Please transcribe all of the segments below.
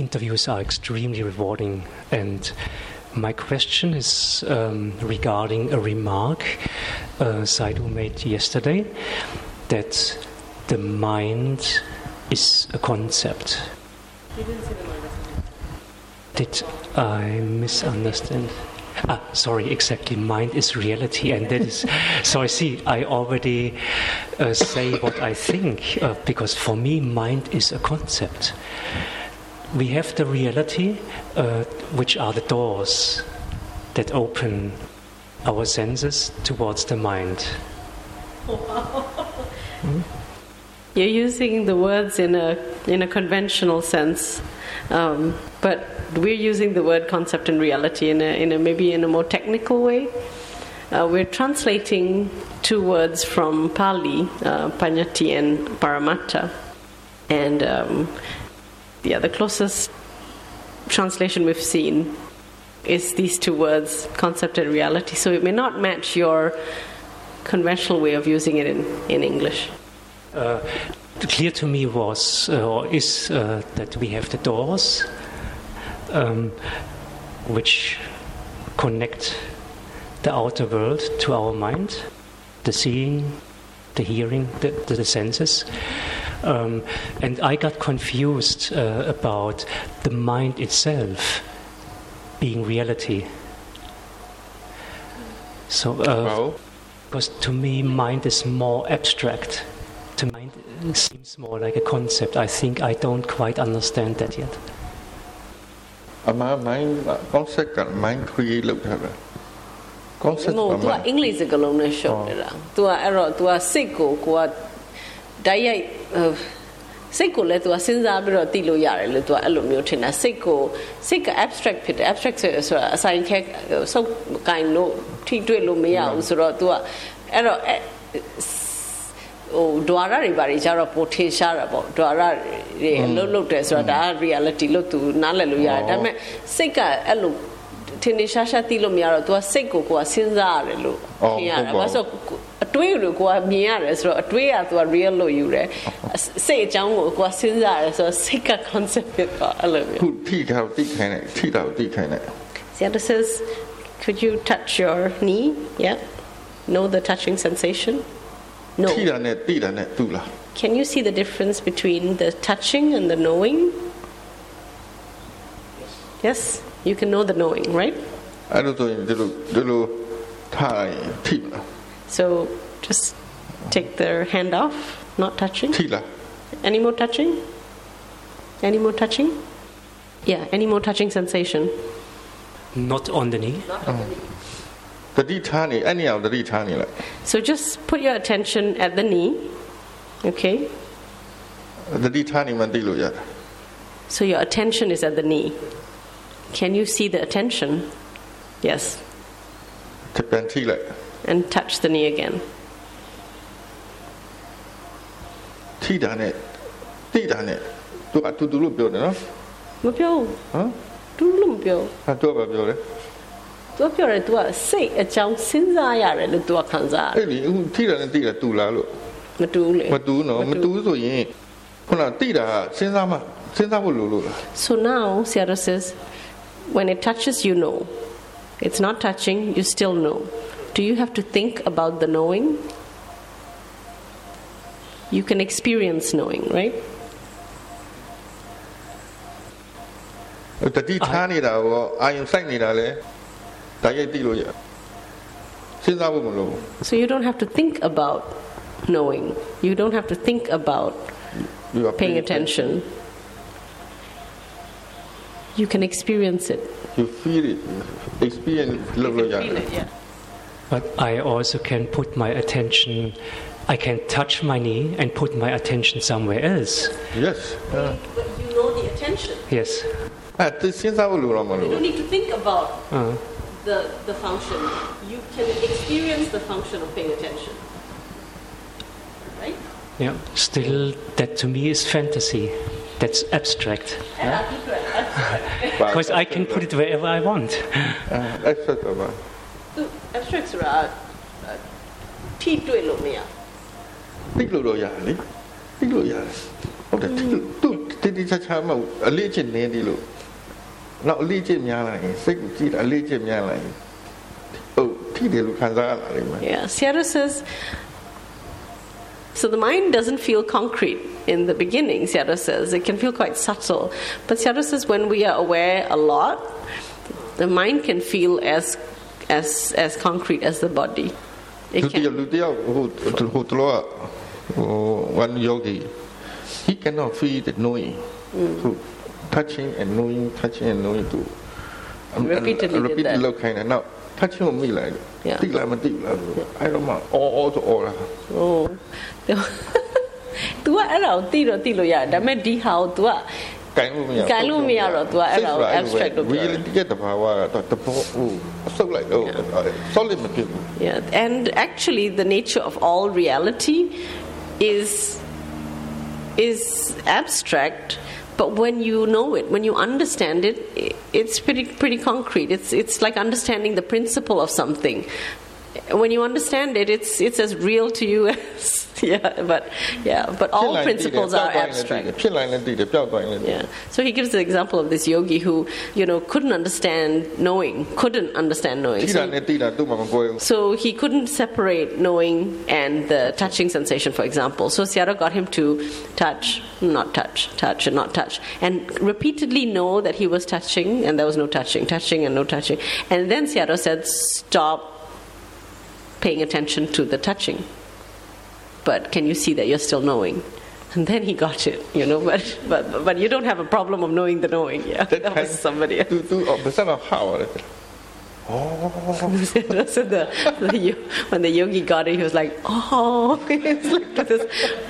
interviews are extremely rewarding. And my question is um, regarding a remark uh, Sayadaw made yesterday that the mind is a concept. Did I misunderstand? Ah, sorry, exactly. Mind is reality, and that is. so I see. I already uh, say what I think uh, because for me, mind is a concept. We have the reality, uh, which are the doors that open our senses towards the mind. Hmm? You're using the words in a in a conventional sense, um, but we're using the word concept and reality in a, in a maybe in a more technical way. Uh, we're translating two words from Pali, uh, Paññatti and Paramattha, and um, yeah, the closest translation we've seen is these two words, concept and reality. So it may not match your conventional way of using it in, in English. Uh, clear to me was uh, or is uh, that we have the doors um, which connect the outer world to our mind, the seeing, the hearing, the, the senses. Um, and I got confused uh, about the mind itself being reality. So, uh, because to me, mind is more abstract. To mind seems more like a concept. I think I don't quite understand that yet. အမှန် mind concept က mind create လုပ်ထားတာ concept ကသူကအင်္ဂလိပ်စကားလုံးနဲ့ရှော့နေတာ तू ကအဲ့တော့ तू ကစိတ်ကိုကိုက ဓာတ်ရိုက်စိတ်ကိုလည်း तू ကစဉ်းစားပြီးတော့သိလို့ရတယ်လို့ तू ကအဲ့လိုမျိုးထင်တာစိတ်ကိုစိတ်က abstract ဖြစ်တယ် abstract ဆိုတာအဆိုင်ခဲစုပ်ကိုင်လို့ထိတွေ့လို့မရဘူးဆိုတော့ तू ကအဲ့တော့ဟိုဒွါရတွေဘာတွေကြတော့ပိုထင်ရှားတာပေါ့ဒွါရတွေအလုပ်လုပ်တယ်ဆိုတာဒါက reality လို့ तू နားလည်လို့ရတယ်ဒါပေမဲ့စိတ်ကအဲ့လို ထင်နေရှားရှားသိလို့မရတော့ तू ကစိတ်ကိုကိုကစဉ်းစားရတယ်လို့ထင်ရတယ်ဘာလို့အတွေးကိုကိုကမြင်ရတယ်ဆိုတော့အတွေးက तू က real လို့ယူတယ်စိတ်အကြောင်းကိုကိုကစဉ်းစားရတယ်ဆိုတော့စိတ်က concept ဖြစ်သွားအဲ့လိုမျိုးခုထိထားသိခိုင်းတယ်ထိတာသိခိုင်းတယ် Seattle says could you touch your knee yeah know the touching sensation no. Can you see the difference between the touching and the knowing? Yes, you can know the knowing, right? So just take their hand off, not touching. Any more touching? Any more touching? Yeah, any more touching sensation? Not on the knee. Not on the knee. So just put your attention at the knee. Okay? The knee So your attention is at the knee. Can you see the attention? Yes. And touch the knee again. Mă piau. Ha? Tu nu mă piau. Ha, tu apa piau le? Tu piau le, tu a sei a chang sin za ya le, tu a kan za. Ei, ni ti da ne ti da tu la lo. မတူးလေမတူးနော်မတူးဆိုရင်ခုနတိတာစဉ်းစားမှစဉ်းစားဖို့လိုလို့လား So now Sarah says when it touches you know it's not touching you still know do you have to think about the knowing you can experience knowing right တတိထားနေတာကိုအာယုံစိုက်နေတာလေ so you don't have to think about knowing you don't have to think about paying attention you can experience it you feel it experience love it, yeah. but I also can put my attention I can touch my knee and put my attention somewhere else. Yes. Uh, but you know the attention. Yes. You don't need to think about. Uh the, the function, you can experience the function of paying attention. Right? Yeah, still, that to me is fantasy that's abstract. Because I can put it wherever I want. abstract ပါသူ abstract ဆိုတာထိတွေ့လို့မရသိလို့တော့ရတယ်လေသိလို့ရတယ်ဟုတ်တယ်သူတိတိချာချာမအလေးအချင်းနင်းသေးလို့နောက်အလေးအချင်းများလာရင်စိတ်ကိုကြည့်တာအလေးအချင်းများလာရင်ဟုတ်ထိတယ်လို့ခံစားရတာလေ Yeah Sayadaw says so the mind doesn't feel concrete in the beginning, Sayadaw says. It can feel quite subtle. But Sayadaw says when we are aware a lot, the mind can feel as as as concrete as the body. It can. One yogi, he cannot feel the knowing. Mm. So touching and knowing, touching and knowing too. Um, repeatedly and, uh, repeat did that. kind of now touching on me like yeah. oh. तू အဲ့ဒါကိုတိတော့တိလို့ရတယ်ဒါပေမဲ့ဒီဟာကို तू က ကိုင်းလို့မရ ကိုင်လို့မရတော့ तू ကအဲ့ဒါကို abstract လုပ်ပြောတယ် reality ရဲ့တဘာဝကတော့တဘောဟိုအဆုပ်လိုက်တော့ solid မဖြစ်ဘူး Yeah, and actually, the nature of all reality is is abstract. But when you know it, when you understand it, i- it's pretty pretty concrete. It's it's like understanding the principle of something. When you understand it, it's it's as real to you as yeah, but yeah, but all principles are abstract. Yeah. So he gives the example of this yogi who, you know, couldn't understand knowing, couldn't understand knowing. So he, so he couldn't separate knowing and the touching sensation, for example. So Sayadaw got him to touch, not touch, touch and not touch, and repeatedly know that he was touching and there was no touching, touching and no touching. And then Sayadaw said, stop paying attention to the touching but can you see that you're still knowing? And then he got it, you know, but, but, but you don't have a problem of knowing the knowing, yeah. That, that was somebody else. တယ် so the, the, yo- when the yogi got it, he was like, oh, it's like with his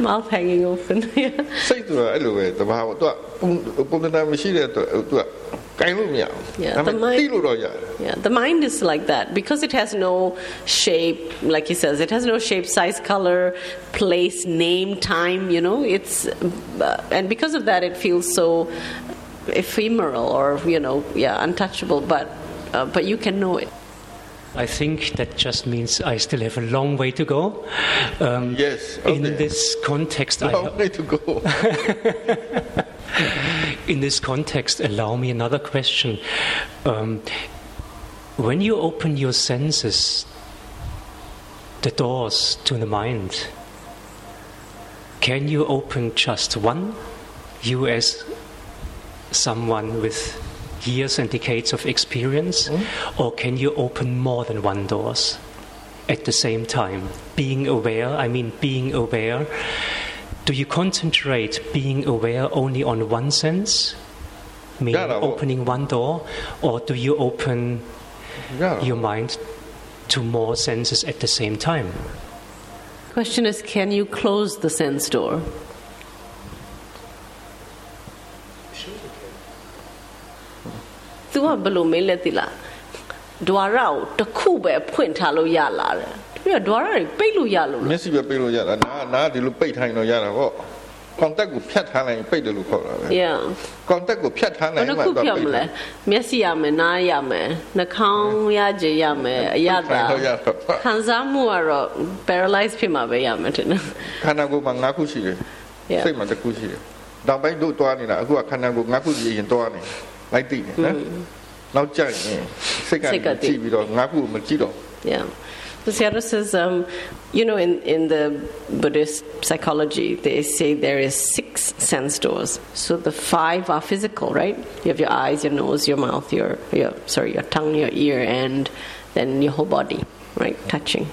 mouth hanging open. Yeah. စိတ်ဆိုတာအဲ့လိုပဲတဘာဝသူကပုံပုံသဏ္ဍာန်မရှိတဲ့အတွက်သူကကိုင်းလို့မရဘူး Yeah, ဒါပေ the မဲ့ mind- သိလို့တော့ရတယ် Yeah, the mind is like that because it has no shape, like he says, it has no shape, size, color, place, name, time. You know, it's uh, and because of that, it feels so ephemeral or you know, yeah, untouchable. But uh, but you can know it. I think that just means I still have a long way to go. Um, Yes, In this context, long I, way to go in this context, allow me another question. Um, when you open your senses, the doors to the mind, can you open just one? You as someone with years and decades of experience, mm-hmm. or can you open more than one doors at the same time? Being aware, I mean, being aware. Do you concentrate being aware only on one sense, meaning Yeah, no. opening one door, or do you open ရတော့ your mind to more senses at the same time? Question is, can you close the sense door? သူကဘယ်လိုမေးလဲသိလားဒွါရကိုတစ်ခုပဲဖွင့်ထားလို့ရလာတယ်ပြီးတော့ဒွါရတွေပိတ်လို့ရလို့မျက်စိပဲပိတ်လို့ရတာနားနားဒီလိုပိတ်ထိုင်တော့ရတာပေါ့ contact ကိုဖြတ်ထားလိုက်ရင်ပိတ်တယ်လို့ခေါ်တာပဲ Yeah contact ကိုဖြတ်ထားဘလိုယ်င်းနှမှခုတော့ဖြတ်ပိမတ်တလဲယ်မျက်စိရမယ်နားရမယ်နှာခေါင်းရကြရမယ်အရသာတော့ရတော့ခံစားမှုကတော့ paralyze ဖြစ်မှာပဲရမယ်တင်တယ်ခန္ဓာကိုယ်မှာ၅ခုရှိတယ် Yeah. စိတ်မှာတစ်ခုရှိတယ်နောက်ပိုင်းတို့တွားနေတာအခုကခန္ဓာကိုယ်၅ခုကြီးရင်တွားနေ လိုက်သိတယ်နော်နောက်ကြိုက်ရင်စိတ်ကကြည့်ပြီးတော့ငါ့ခုမကြည့်တော့ yeah the Sayadaw says, um, you know, in, in the Buddhist psychology, they say there is six sense doors. So the five are physical, right? You have your eyes, your nose, your mouth, your, your sorry, your tongue, your ear, and then your whole body, right? Touching.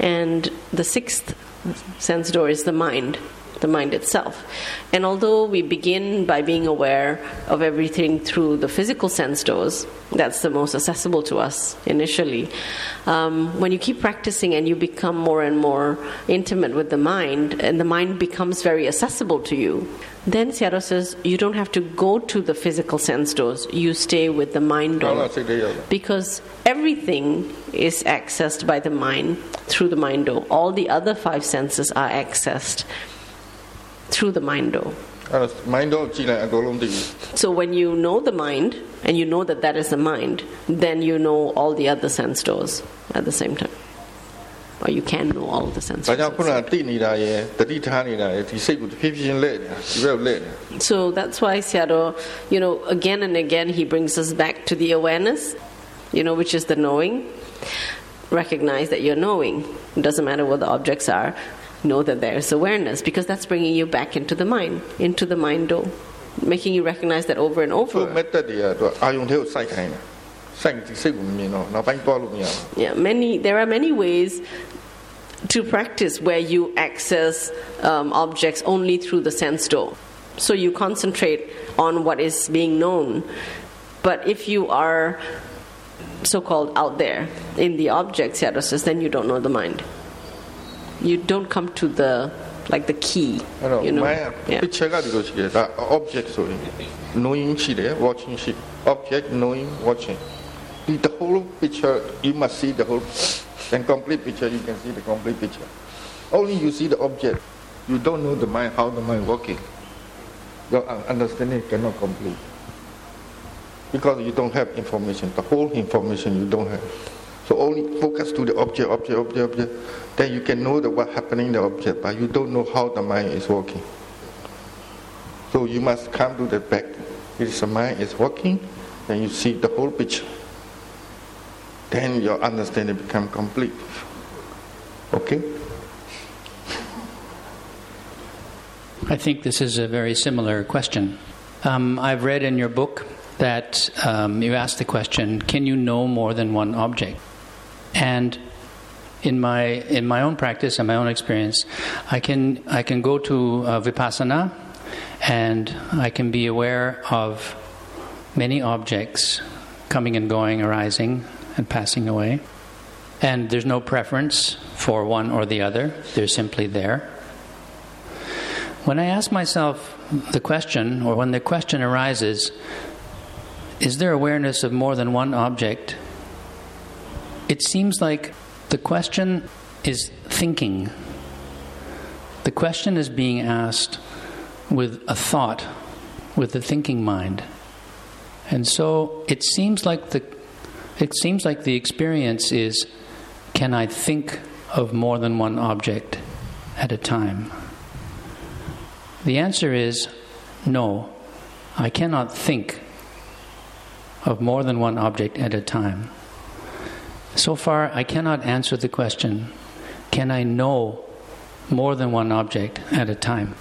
And the sixth sense door is the mind the mind itself. And although we begin by being aware of everything through the physical sense doors, that's the most accessible to us initially, um, when you keep practicing and you become more and more intimate with the mind, and the mind becomes very accessible to you, then Sayadaw says you don't have to go to the physical sense doors, you stay with the mind door. Because everything is accessed by the mind through the mind door, all the other five senses are accessed through the mind door. So when you know the mind and you know that that is the mind, then you know all the other sense doors at the same time. Or you can know all the sense doors. So that's why Sayadaw, you know, again and again he brings us back to the awareness, you know, which is the knowing recognize that you're knowing. It doesn't matter what the objects are, know that there is awareness because that's bringing you back into the mind, into the mind door, making you recognize that over and over. Yeah, many. There are many ways to practice where you access um, objects only through the sense door. So you concentrate on what is being known. But if you are so called out there in the object, then you don't know the mind you don't come to the like the key. I know. You know? I yeah. picture가 이거지게. object Sorry, Knowing 시래. Watching 시. Object knowing watching. The whole picture you must see the whole and complete picture you can see the complete picture. Only you see the object. You don't know the mind how the mind working. Your understanding cannot complete because you don't have information. The whole information you don't have so only focus to the object object object object. Then you can know the what happening in the object but you don't know how the mind is working. So you must come to the back. If the mind is working then you see the whole picture. Then your understanding become complete. Okay? I think this is a very similar question. Um, I've read in your book that um, you asked the question, "Can you know more than one object?" And in my in my own practice and my own experience, I can I can go to uh, vipassana, and I can be aware of many objects coming and going, arising and passing away, and there's no preference for one or the other. They're simply there. When I ask myself the question, or when the question arises, is there awareness of more than one object? It seems like the question is thinking. The question is being asked with a thought, with the thinking mind. And so it seems like the it seems like the experience is can I think of more than one object at a time? The answer is no, I cannot think of more than one object at a time. So far, I cannot answer the question can I know more than one object at a time?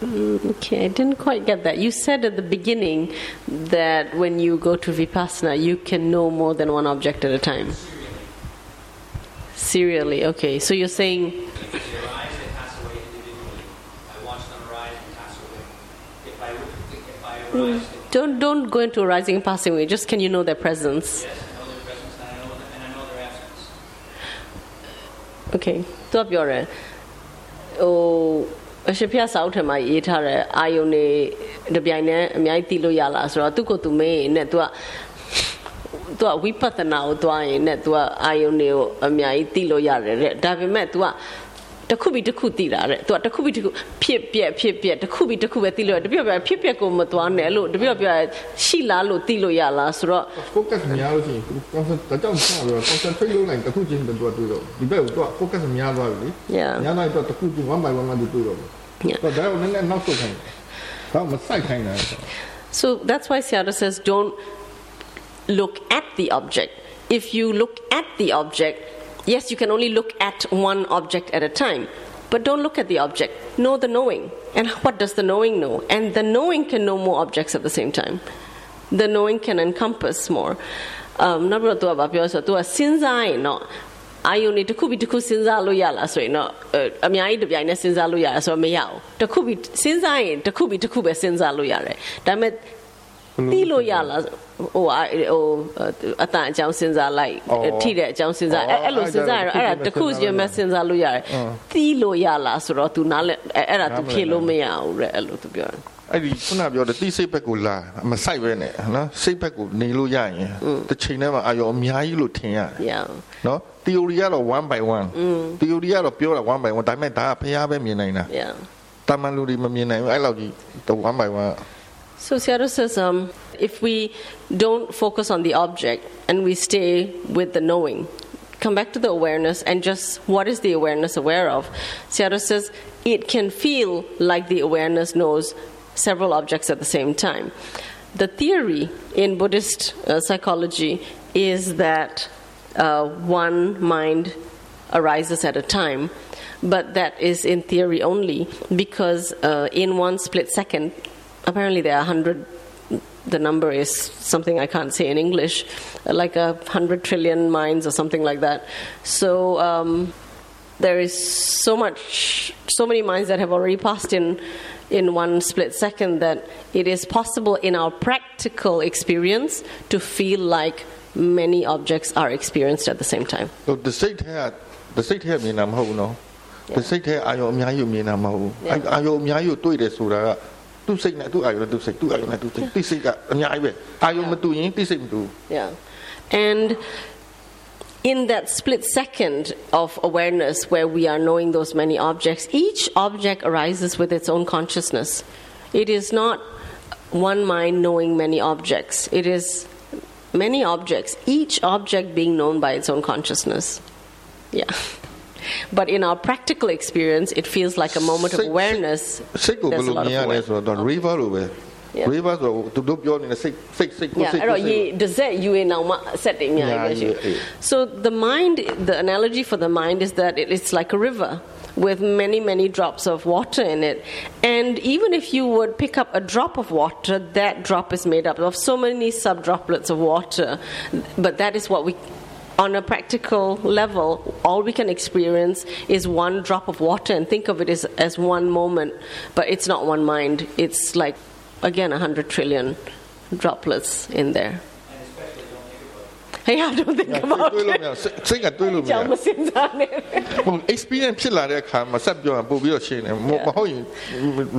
Mm, okay, I didn't quite get that. You said at the beginning that when you go to Vipassana, you can know more than one object at a time. Serially, okay. So you're saying, Because they arise, they pass away individually. I watch them arise and pass away. If I, if I arise, they don't don't go into arising and passing away. Just can you know their presence? yes, Okay သူပြောတယ်ဟိုအရှိဖျက်ဆောက်ထမှာရေးထားတဲ့အာယုန်တွေတပြိုင်တည်းအများကြီးတီးလို့ရလားဆိုတော့သူ့ကိုသူမေးရင်နဲ့သူကသူကဝိပဿနာကိုသွားရင်နဲ့သူကအာယုန်တွေကိုအများကြီးတီးလို့ရတယ်တဲ့ဒါပေမဲ့သူက တစ်ခုပြီးတစ်ခုသိတာတဲ့ तू ကတစ်ခုပြီးတစ်ခုဖြစ်ပြက်ဖြစ်ပြက်တစ်ခုပြီးတစ်ခုပဲသိလို့ရတယ်တပြည့်ပြည့်ဖြစ်ပြက်ကိုမသွားနဲ့လို့တပြည့်ပြည့်ရှိလားလို့သိလို့ရလားဆိုတော့ focus များလို့ရှိရင် concept တကြောင်ဆက်ပြီး concentrate လုပ်လိုက်တစ်ခုချင်းတူတူတော့ဒီဘက်ကိုတော့ focus များသွားပြီလေ Yeah. များသွားတော့တစ်ခုချင်း one by one မှတူတူတော့ Yeah. တော့ဒါကိုလည်းနောက်ဆုတ်ခိုင်းတယ်ဒါမစိုက်ခိုင်းတာ So that's why Seattle says don't look at the object. If you look at the object, yes, you can only look at one object at a time. But don't look at the object. Know the knowing. And what does the knowing know? And the knowing can know more objects at the same time. The knowing can encompass more. Um, နောက်ပြီးတော့သူကဘာပြောလဲဆိုတော့သူကစဉ်းစားရင်တော့အာယုန်တွေတစ်ခုပြီးတစ်ခုစဉ်းစားလို့ရလားဆိုရင်တော့အဲအများကြီးတစ်ပြိုင်တည်းစဉ်းစားလို့ရတယ်ဆိုတော့မရဘူးတစ်ခုပြီးစဉ်းစားရင်တစ်ခုပြီးတစ်ခုပဲစဉ်းစားလို့ရတယ်ဒါပေမဲ့ သိလို့ရလားဟိုအာဟိုအတန်အကြောင်းစဉ်းစားလိုက် အော် ထိတဲ့အကြောင်းစဉ်းစားအဲ့အဲ့လိုစဉ်းစားရတော့အဲ့ဒါတစ်ခုစီပဲစဉ်းစားလို့ရတယ်သိလို့ရလားဆိုတော့ तू နားလဲအဲ့အဲ့ဒါ तू ဖြေလို့မရဘူးတဲ့အဲ့လို तू ပြောတယ် အဲ့ဒီခုနပြောတဲ့တိစိတ်ဘက်ကိုလာမစိုက်ပဲနဲ့နော်စိတ်ဘက်ကိုနေလို့ရရင်တစ်ချိန်တည်းမှာအာရုံအများကြီးလို့ထင်ရတယ် yeah နော် theory ကတော့ one by one theory ကတော့ပြောတာ one by one ဒါပေမဲ့ဒါကဖျားပဲမြင်နိုင်တာ yeah တာမန်လူတွေမမြင်နိုင်ဘူးအဲ့လောက်ကြီး one by one So Sayadaw says, um, if we don't focus on the object and we stay with the knowing, come back to the awareness and just what is the awareness aware of? Sayadaw says it can feel like the awareness knows several objects at the same time. The theory in Buddhist uh, psychology is that uh, one mind arises at a time, but that is in theory only because uh, in one split second, apparently there are 100 the number is something I can't say in English, like a hundred trillion minds or something like that. So um, there is so much, so many minds that have already passed in in one split second that it is possible in our practical experience to feel like many objects are experienced at the same time. ဒီစိတ်ထဲကဒီစိတ်ထဲမြင်တာမဟုတ်ဘူးနော်ဒီစိတ်ထဲအာယုံအများကြီးမြင်တာမဟုတ်ဘူးအာအာယုံအများကြီးတွေ့တယ်ဆိုတာက သူ့စိတ်နဲ့သူ့အာယုံနဲ့သူ့စိတ်သူ့အာယုံနဲ့သူ့စိတ်တိစိတ်ကအများကြီးပဲအာယုံမတူရင်တိစိတ်မတူ Yeah. And in that split second of awareness where we are knowing those many objects, each object arises with its own consciousness. It is not one mind knowing many objects, it is many objects, each object being known by its own consciousness. Yeah. But in our practical experience, it feels like a moment of awareness. Yeah. River tu tutup yeah, sik. ye you in our setting yeah, yeah. So the mind the analogy for the mind is that it's like a river with many, many drops of water in it. And even if you would pick up a drop of water, that drop is made up of so many sub droplets of water. But that is what we on a practical level, all we can experience is one drop of water and think of it as, as one moment, but it's not one mind. It's like, again, 100 trillion droplets in there. Hey, I don't think about it. စိတ်ကတွေးလို့မရဘူး။ကြောင်မစင်စားနဲ့။ well experience ဖြစ်လာတဲ့အခါမှာစပ်ပြောရင်ပို့ပြီးတော့ရှင်းတယ်။မဟုတ်ရင်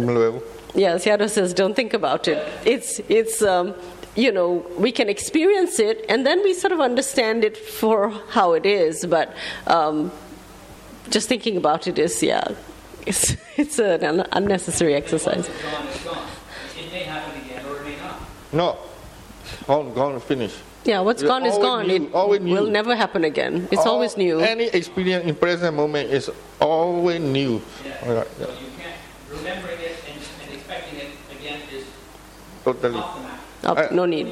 မလွယ်ဘူး။ Yeah, Sayadaw says, don't think about it. It's, it's, um, you know, we can experience it and then we sort of understand it for how it is, but um, just thinking about it is, yeah, it's, it's an unnecessary exercise. What's gone is gone. It may happen again or it may not. no gone gone finish Yeah, what's It's gone is gone. new, It will never happen again. It's All- always new. any experience in present moment is always new Yeah. Alright, So you can't remembering it and, and expecting it again is totally off the map Oh, I- no need.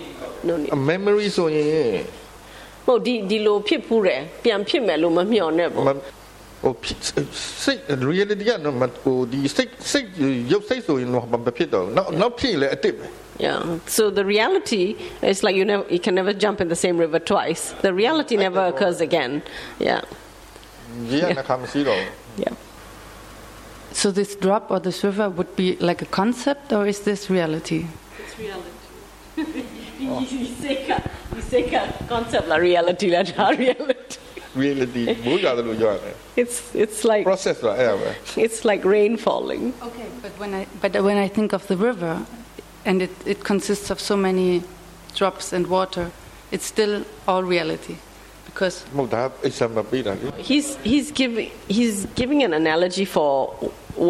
No need. a memory ဆိုရင် ဟုတ်ဒီဒီလိုဖြစ်ဖူးတယ်ပြန်ဖြစ်မယ်လို့မမျှော်နဲ့ပေါ့ မဟိုဖြစ်စိတ် reality ကတော့မဟိုဒီစိတ်စိတ်ရုပ်စိတ်ဆိုရင်တော့မဖြစ်တော့ဘူးနောက်နောက်ဖြစ်ရင်လည်းအတစ်ပဲ Yeah. So the reality is like you never you can never jump in the same river twice. The reality never occurs again. Yeah. ရေကနှခါမရှိတော့ဘူး Yeah. So this drop or this river would be like a concept, or is this reality? It's reality. you, secca, a concept la reality la reality. Reality, it's it's like process It's like rain falling. Okay, but when I but when I think of the river, and it, it consists of so many drops and water, it's still all reality because မဟုတ်ဒါ example ပေးတာလေ He's he's giving he's giving an analogy for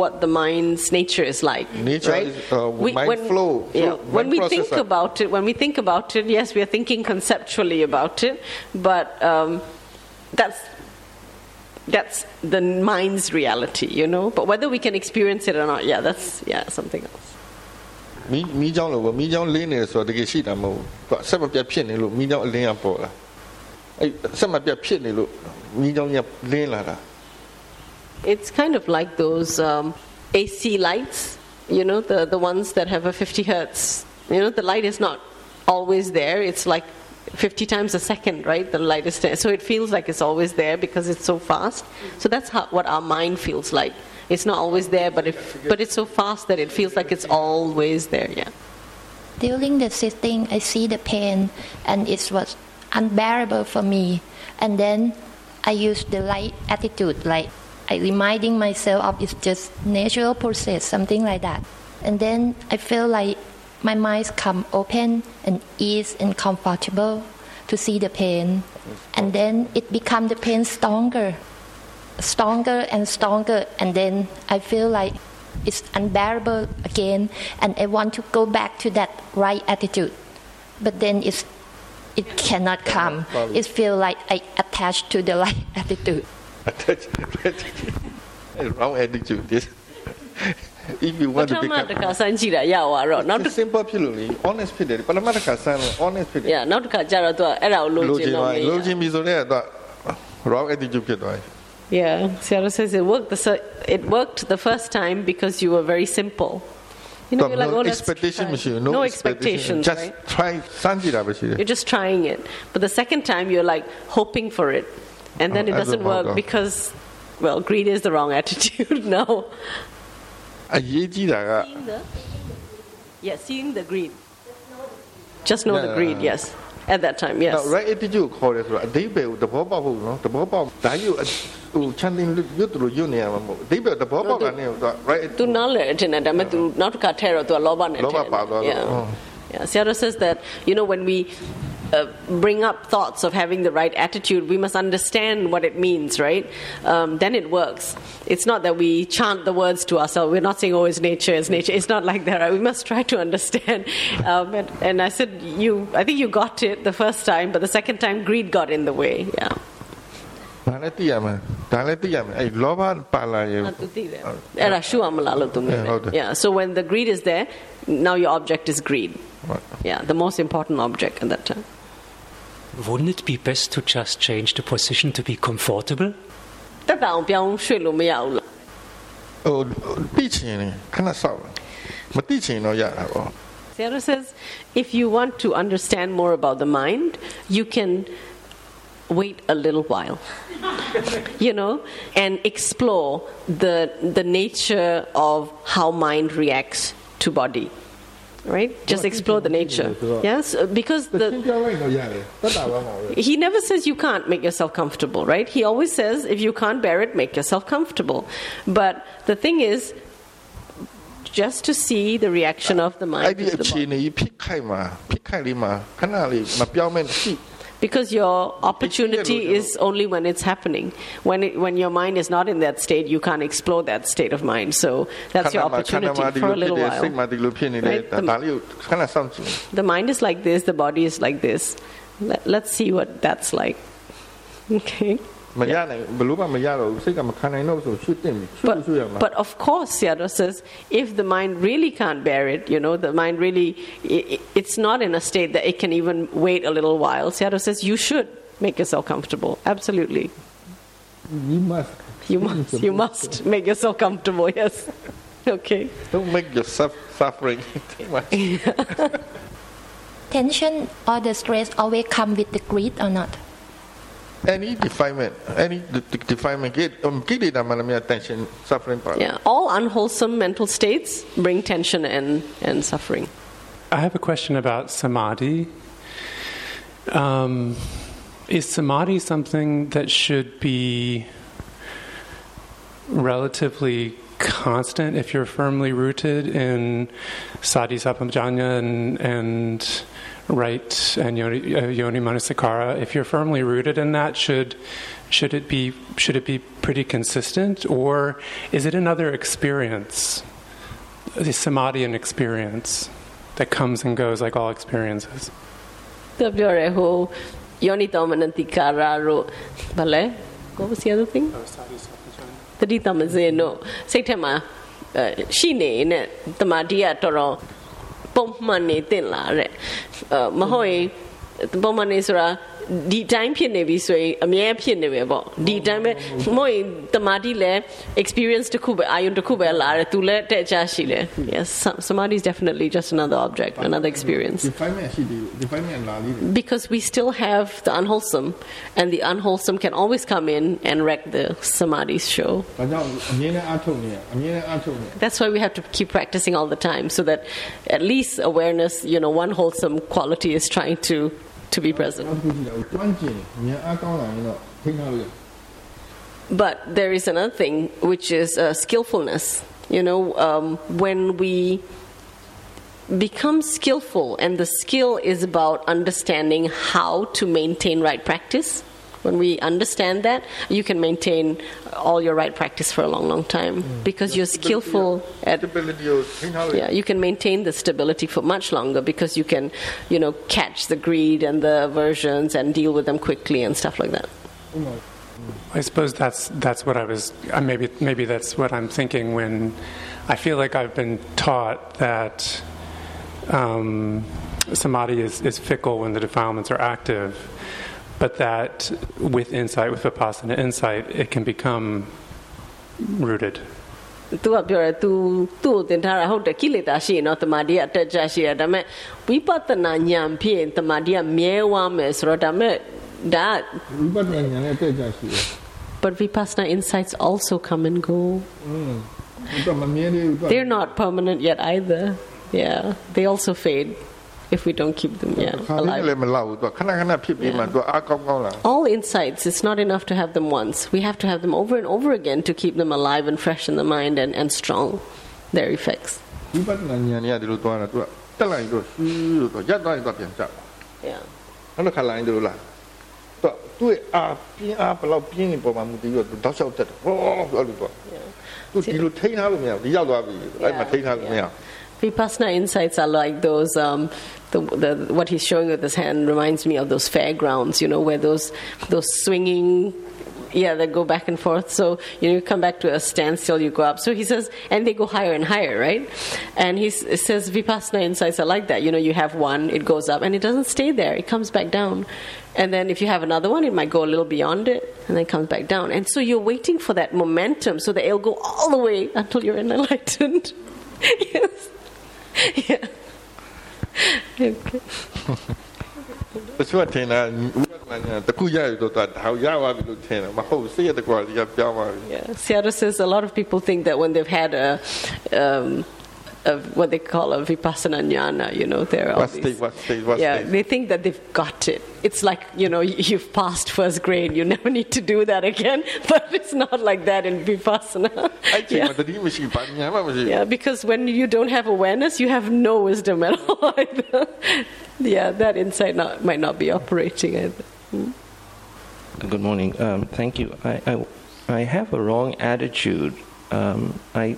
what the mind's nature is like. Nature right? is, uh, mind flow, Yeah, flow, when mind we process think are- about it, when we think about it, yes, we are thinking conceptually about it, but um, that's that's the mind's reality, you know. But whether we can experience it or not, yeah, that's yeah something else. မီးမီးကြောင်းလို့ပဲမီးကြောင်းလင်းနေတယ်ဆိုတော့တကယ်ရှိတာမဟုတ်ဘူးသူကဆက်မပြတ်ဖြစ်နေလို့မီးကြောင်းအလင်းကပေါ်လာ အဲ့ဆက်မပြတ်ဖြစ်နေလို့မီးကြောင်းကလင်းလာတာ It's kind of like those um, AC lights, you know, the, the ones that have a 50 hertz. You know, the light is not always there. It's like 50 times a second, right? The light is there. So it feels like it's always there because it's so fast. So that's how, what our mind feels like. It's not always there, but, if, but it's so fast that it feels like it's always there, yeah. During the sitting, I see the pain, and it was unbearable for me. And then I use the light attitude, like I reminding myself of it's just natural process, something like that. And then I feel like my mind come open and ease and comfortable to see the pain. And then it become the pain stronger, stronger and stronger. And then I feel like it's unbearable again, and I want to go back to that right attitude. But then it's it cannot come. It feels like I attached to the right attitude. Attached wrong attitude. This. if you want to become တက္ကဆန်းကြည့်တာရပါတော့နောက် simple purely honest ဖြစ်တယ်ပထမတက္ကဆန်း honest ဖြစ်တယ် yeah နောက်တစ်ခါကျတော့ तू အဲ့ဒါကိုလိုချင်တော့လိုချင်ပြီဆိုတော့ तू wrong attitude ဖြစ်သွားပြီ Yeah, Sayadaw says it worked. The, it worked the first time because you were very simple. You know, like, no oh, expectation, monsieur. No, no expectation. Just right? try. You're just trying it. But the second time, you're like hoping for it. And then oh, it doesn't work God. because, well, greed is the wrong attitude now. seeing the, yeah, seeing the greed. Just know yeah. the greed, yes at that time, yes. Right at you call it, right? Debe, the Boba, you know, the Boba, that uh, you chanting you to the union, Debe, the Boba, right? To knowledge, and I'm not to cut hair to a Loba, yeah. Uh-huh. Yeah, Sayadaw says that, you know, when we uh, bring up thoughts of having the right attitude, we must understand what it means, right? Um, then it works. It's not that we chant the words to ourselves. We're not saying, oh, it's nature, it's nature. It's not like that, right? We must try to understand. Um, and, and I said, you, I think you got it the first time, but the second time, greed got in the way, yeah. Ah, eh, Malalo tumi. Yeah, so when the greed is there, now your object is greed. Right. Yeah, the most important object at that time. Wouldn't it be best to just change the position to be comfortable? 得但標睡路沒有了。哦，地錢呢？看那少，沒地錢呢呀哦。Sayadaw says, if you want to understand more about the mind, you can wait a little while, you know, and explore the, the nature of how mind reacts to body right? Just explore the nature. Yes, because the he never says you can't make yourself comfortable, right? He always says if you can't bear it, make yourself comfortable. But the thing is, just to see the reaction of the mind because your opportunity is only when it's happening. When, it, when your mind is not in that state, you can't explore that state of mind. So that's your opportunity for a little while. Right? The, mind is like this, the body is like this. Let, let's see what that's like. Okay. But, but of course, Sayadaw says, if the mind really can't bear it, you know, the mind really, it, it's not in a state that it can even wait a little while. Sayadaw says, you should make yourself comfortable. Absolutely. You must. You must. You must make yourself comfortable. Yes. Okay. Don't make yourself suffering too much. Tension or the stress always come with the greed or not? any defilement, any de- de- defilement, completely um, namanya tension, suffering problem. Yeah, all unwholesome mental states bring tension and, and suffering. I have a question about samadhi. Um, is samadhi something that should be relatively constant if you're firmly rooted in sati sampajañña and, and right and yoni, uh, yoni manasikara. If you're firmly rooted in that, should should it be should it be pretty consistent, or is it another experience, the samadhian experience that comes and goes like all experiences? The yoni dominantikara ro, vale. What was the other thing? Oh, တတိတမဇင်တို့စိတ်ထက်မှာအဲရှိနေရင်နဲ့တမာတိကတော်တော်ပုံမှန်နေတင်လာတဲ့အဲမဟုတ်ရင်ပုံမှန်နေဆိုတာ ဒီတိုင်းဖြစ်နေပြီဆိုရင်အမြဲဖြစ်နေပဲပေါ့ဒီတိုင်းပဲမဟုတ်ရင်တမာတိလည်း experience တစ်ခုပဲအာယုံတစ်ခုပဲလာတယ်သူလည်းတဲ့ချရှိတယ် yes samadhi is definitely just another object another experience definement ရှိသေးဘူး definement လာလေးတယ် because we still have the unwholesome, and the unwholesome can always come in and wreck the samadhi show. ဒါကြောင့်အမြဲတမ်းအထုတ်နေရအမြဲတမ်းအထုတ်နေ That's why we have to keep practicing all the time, so that at least awareness, you know, one wholesome quality is trying to to be present. But there is another thing, which is uh, skillfulness. You know, um, when we become skillful, and the skill is about understanding how to maintain right practice when we understand that, you can maintain all your right practice for a long, long time mm. because you're skillful at yeah. You can maintain the stability for much longer because you can, you know, catch the greed and the aversions and deal with them quickly and stuff like that. I suppose that's that's what I was. Uh, maybe maybe that's what I'm thinking when I feel like I've been taught that um, samadhi is, is fickle when the defilements are active, but that with insight, with vipassana insight, it can become rooted. သူကပြောတယ် तू သူ့ကိုသင်ထားတာဟုတ်တယ်ကိလေသာရှိရင်တော့တမာတိကအတက်ကြရှိရတယ်ဒါပေမဲ့ဝိပဿနာဉာဏ်ဖြစ်ရင်တမာတိကမြဲဝမ်းမယ်ဆိုတော့ဒါပေမဲ့ဒါ ဝိပဿနာဉာဏ်နဲ့တက်ကြရှိတယ် but vipassana insights also come and go อืมတော့မမြင်သေးဘူးတော့ they're not permanent yet either yeah they also fade if we don't keep them yeah, alive. All insights, it's not enough to have them once. We have to have them over and over again to keep them alive and fresh in the mind and, and strong, their effects. Yeah. အဲ့တော့ခလိုင်းတို့လားတော့သူ့အာပြင်းအားဘလောက်ပြင်းနေပေါ်မှာမူတည်ပြီးတော့တောက်လျှောက်တက်တယ်ဟောအဲ့လိုပေါ့သူဒီလိုထိန်းထားလို့မရဘူးဒီရောက်သွားပြီအဲ့မှာထိန်းထားလို့မရဘူး Vipassana insights are like those um, the, the, what he's showing with his hand reminds me of those fairgrounds, you know, where those those swinging, yeah, they go back and forth. So you know, you come back to a standstill, you go up. So he says, and they go higher and higher, right? And he says Vipassana insights are like that. You know, you have one, it goes up, and it doesn't stay there; it comes back down. And then if you have another one, it might go a little beyond it, and then comes back down. And so you're waiting for that momentum, so that it'll go all the way until you're enlightened. yes. Yeah. okay. Yeah Sayadaw says a lot of people think that when they've had a um of what they call a vipassana jnana. You know, there are all these, the, what's the, what's yeah, the. they think that they've got it. It's like you know, you've passed first grade. You never need to do that again. But it's not like that in vipassana. yeah. yeah, because when you don't have awareness, you have no wisdom at all. Either. yeah, that insight not, might not be operating either. Hmm. Good morning. Um, thank you. I, I, I, have a wrong attitude. Um, I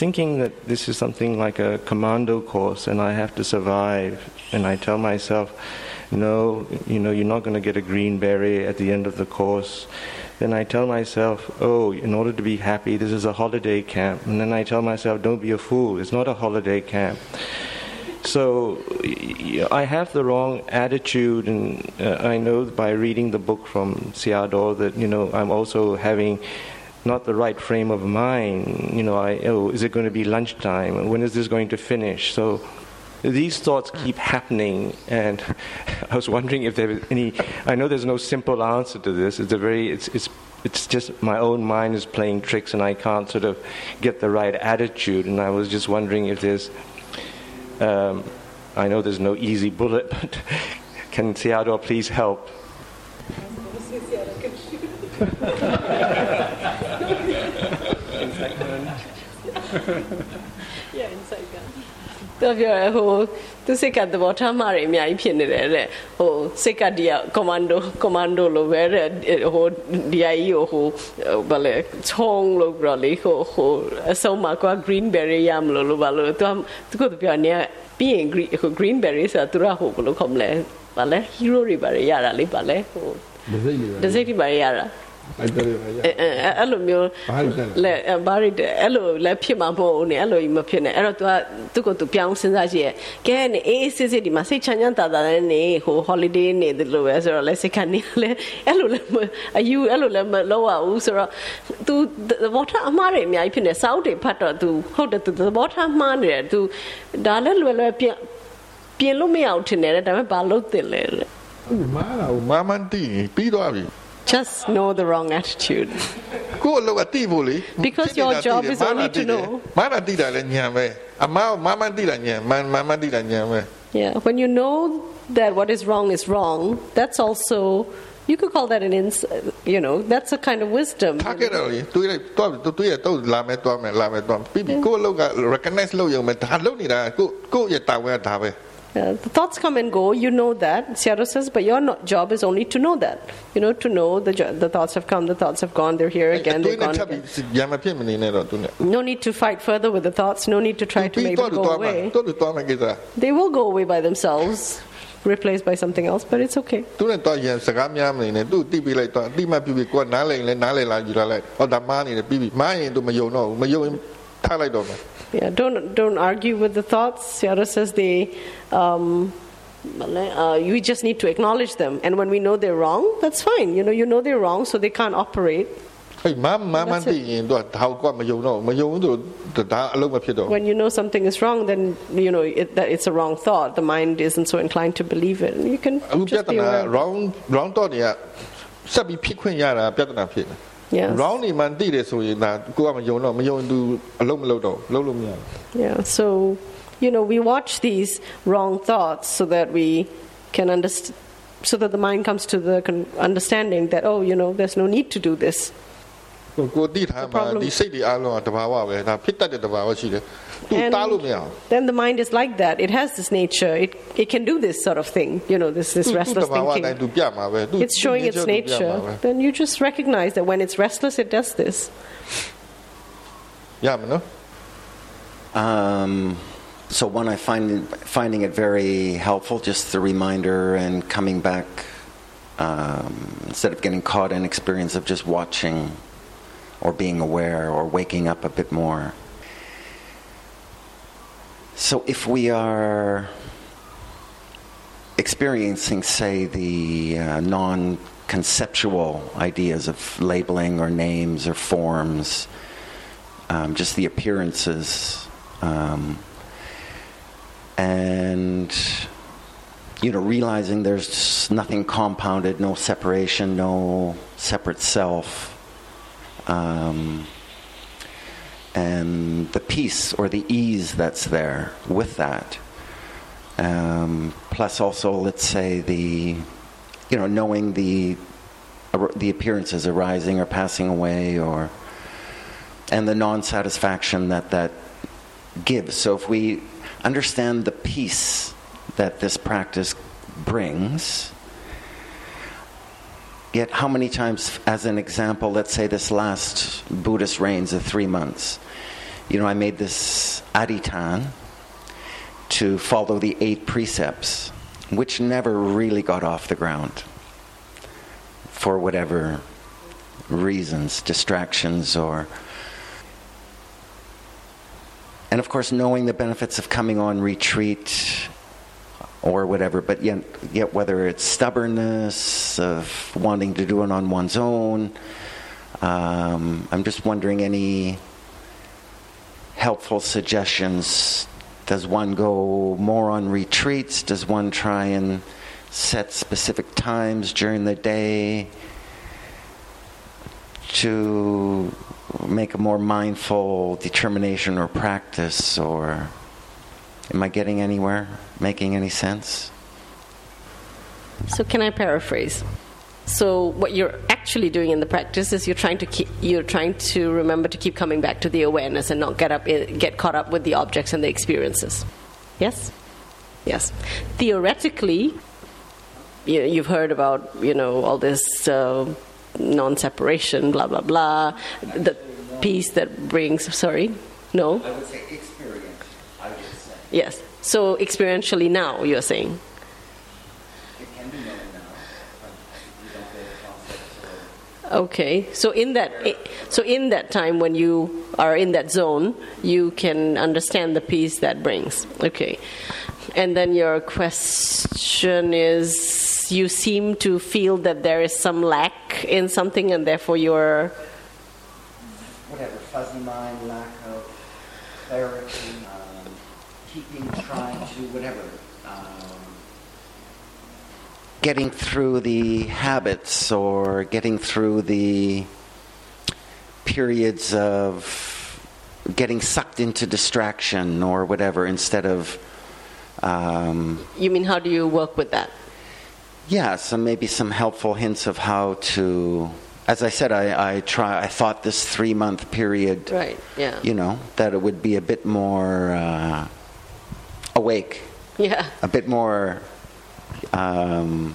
thinking that this is something like a commando course and I have to survive. And I tell myself, no, you know, you're not going to get a green beret at the end of the course. Then I tell myself, oh, in order to be happy, this is a holiday camp. And then I tell myself, don't be a fool. It's not a holiday camp. So I have the wrong attitude, and uh, I know by reading the book from Sayadaw that you know I'm also having not the right frame of mind. You know, I oh, is it going to be lunchtime? When is this going to finish? So these thoughts keep happening, and I was wondering if there was any. I know there's no simple answer to this. It's a very it's it's. It's just my own mind is playing tricks, and I can't sort of get the right attitude. And I was just wondering if there's um, I know there's no easy bullet, but can Sayadaw please help? Yeah, inside gun. တော့ပြောရဟိုသူစိတ်ကသဘောထားမှတွေအများကြီးဖြစ်နေတယ်တဲ့ဟိုစိတ်ကဒီကကွန်မန်ဒိုကွန်မန်ဒိုလိုပဲတဲ့ဟိုဒီအကြီးကိုဟိုဘာလဲချောင်းလို့ပြောလေဟိုဟိုအဆုံးမှာကွာ green berry ရမလို့လို့ဘာလို့သူကသူကပြောနေပြီးရင် green ဟို green berry ဆိုတာသူကဟိုဘယ်လိုခေါ်မလဲဘာလဲ hero တွေဘာတွေရတာလေဘာလဲဟိုဒစိတ်လေးပဲဒစိတ်တွေဘာတွေရတာ အဲ့ဒါလေးပဲရ အဲအဲအဲ့လိုမျိုး ဘာလို့တက်လဲ လဲအဲဘာရီတဲ့အဲ့လိုလဲဖြစ်မှာမဟုတ်ဘူးねအဲ့လိုကြီးမဖြစ်နဲ့အဲ့တော့ तू ကသူ့ကို तू ပြောင်းစဉ်းစားကြည့်ရဲ့ကဲနေအေးအေးစစ်စစ်ဒီမှာစိတ်ချမ်းချမ်းသာသာနဲ့နေဟို holiday နေတယ်လို့ပဲဆိုတော့လဲစိတ်ကနေလဲအဲ့လိုလဲမအယူအဲ့လိုလဲမလောက်ရဘူးဆိုတော့ तू သဘောထားအမှားတွေအများကြီးဖြစ်နေစောက်တွေဖတ်တော့ तू ဟုတ်တယ် तू သဘောထားမှားနေတယ် तू ဒါလဲလွယ်လွယ်ပြင်ပြင်လို့မရအောင်ထင်တယ်တဲ့ဒါပေမဲ့ဘာလို့တင်လဲတဲ့ မားလာဦးမာမန်တီပြီးသွားပြီ just know the wrong attitude ကိုယ့်အလုပ်ကတိဖို့လေ Because your job is only to know. မာနာတိတာလည်းညံပဲအမောင်မာမန်တိတာညံမန်မာမန်တိတာညံပဲ Yeah, when you know that what is wrong is wrong, that's also you could call that an ins- you know that's a kind of wisdom. ထားခဲ့တော့လေတွေးလိုက်တော့တွေးရတော့လာမယ်တော့မယ်လာမယ်တော့ပြီးပြီကိုယ့်အလုပ်က recognize လုပ်ရုံပဲဒါလုပ်နေတာကိုကိုယ့်ရဲ့တာဝန်ကဒါပဲ uh, the thoughts come and go, you know that. Sayadaw says, but your no- job is only to know that. You know, to know the, jo- the thoughts have come, the thoughts have gone, they're here again, they're gone again. No need to fight further with the thoughts, no need to try to make them go away. They will go away by themselves. Replaced by something else, but it's okay. Yeah, don't don't argue with the thoughts. Sayadaw says they. Um, uh, we just need to acknowledge them, and when we know they're wrong, that's fine. You know, you know they're wrong, so they can't operate. When you know something is wrong, then you know it, that it's a wrong thought. The mind isn't so inclined to believe it. You can just be aware. wrong wrong thought เนี่ยဆက်ပြီးဖြစ်ခွင့်ရတာပြဿနာဖြစ်တယ် Yes. wrong နေမှသိတယ်ဆိုရင်ဒါကိုကမယုံတော့မယုံသူအလုံးမလုံးတော့လုံးလို့မရဘူး Yeah, so, you know, we watch these wrong thoughts so that we can understand, so that the mind comes to the con- understanding that, oh, you know, there's no need to do this. ကိုကိုသိထား The မှာ problem- ဒီစိတ်တွေအားလုံးကတဘာဝပဲဒါဖြစ်တတ်တဲ့တဘာဝရှိတယ်သူ And တားလို့မရဘူး then the mind is like that. It has this nature. It, it can do this sort of thing, you know, this, this သူ restless တဘာဝတိုင်း thinking. သူပြမှာပဲသူ It's showing its သူ ပြ nature. မှာပဲ Then you just recognize that when it's restless, it does this. ရမယ်နော် Um, so one, I find finding it very helpful, just the reminder and coming back um, instead of getting caught in experience of just watching or being aware or waking up a bit more. So if we are experiencing, say, the uh, non conceptual ideas of labeling or names or forms, um, just the appearances, um, and you know, realizing there's nothing compounded, no separation, no separate self, um, and the peace or the ease that's there with that. Um, plus, also, let's say the, you know, knowing the the appearances arising or passing away, or and the non-satisfaction that that gives. So, if we understand the peace that this practice brings, yet how many times, as an example, let's say this last Buddhist rains of three months, you know, I made this aditan to follow the eight precepts, which never really got off the ground for whatever reasons, distractions, or. And of course, knowing the benefits of coming on retreat or whatever, but yet, yet whether it's stubbornness of wanting to do it on one's own, um, I'm just wondering any helpful suggestions. Does one go more on retreats? Does one try and set specific times during the day to make a more mindful determination or practice? Or am I getting anywhere? Making any sense? So, can I paraphrase? So, what you're actually doing in the practice is you're trying to keep, you're trying to remember to keep coming back to the awareness and not get up get caught up with the objects and the experiences. Yes, yes. Theoretically, you, you've heard about you know all this uh, non-separation, blah blah blah, the peace that brings. Sorry, no. I would say experience. I would say Yes. So experientially now, you're saying. it can be known now, but you don't get a. Okay, so in that so in that time when you are in that zone, you can understand the peace that brings. Okay, and then your question is: you seem to feel that there is some lack in something, and therefore you're whatever fuzzy mind, lack of clarity, trying to whatever. Um, getting through the habits or getting through the periods of getting sucked into distraction or whatever instead of um, you mean how do you work with that? yeah, some maybe some helpful hints of how to. As I said, I, I try. I thought this three month period, Right. Yeah. you know, that it would be a bit more uh, awake, Yeah. a bit more um,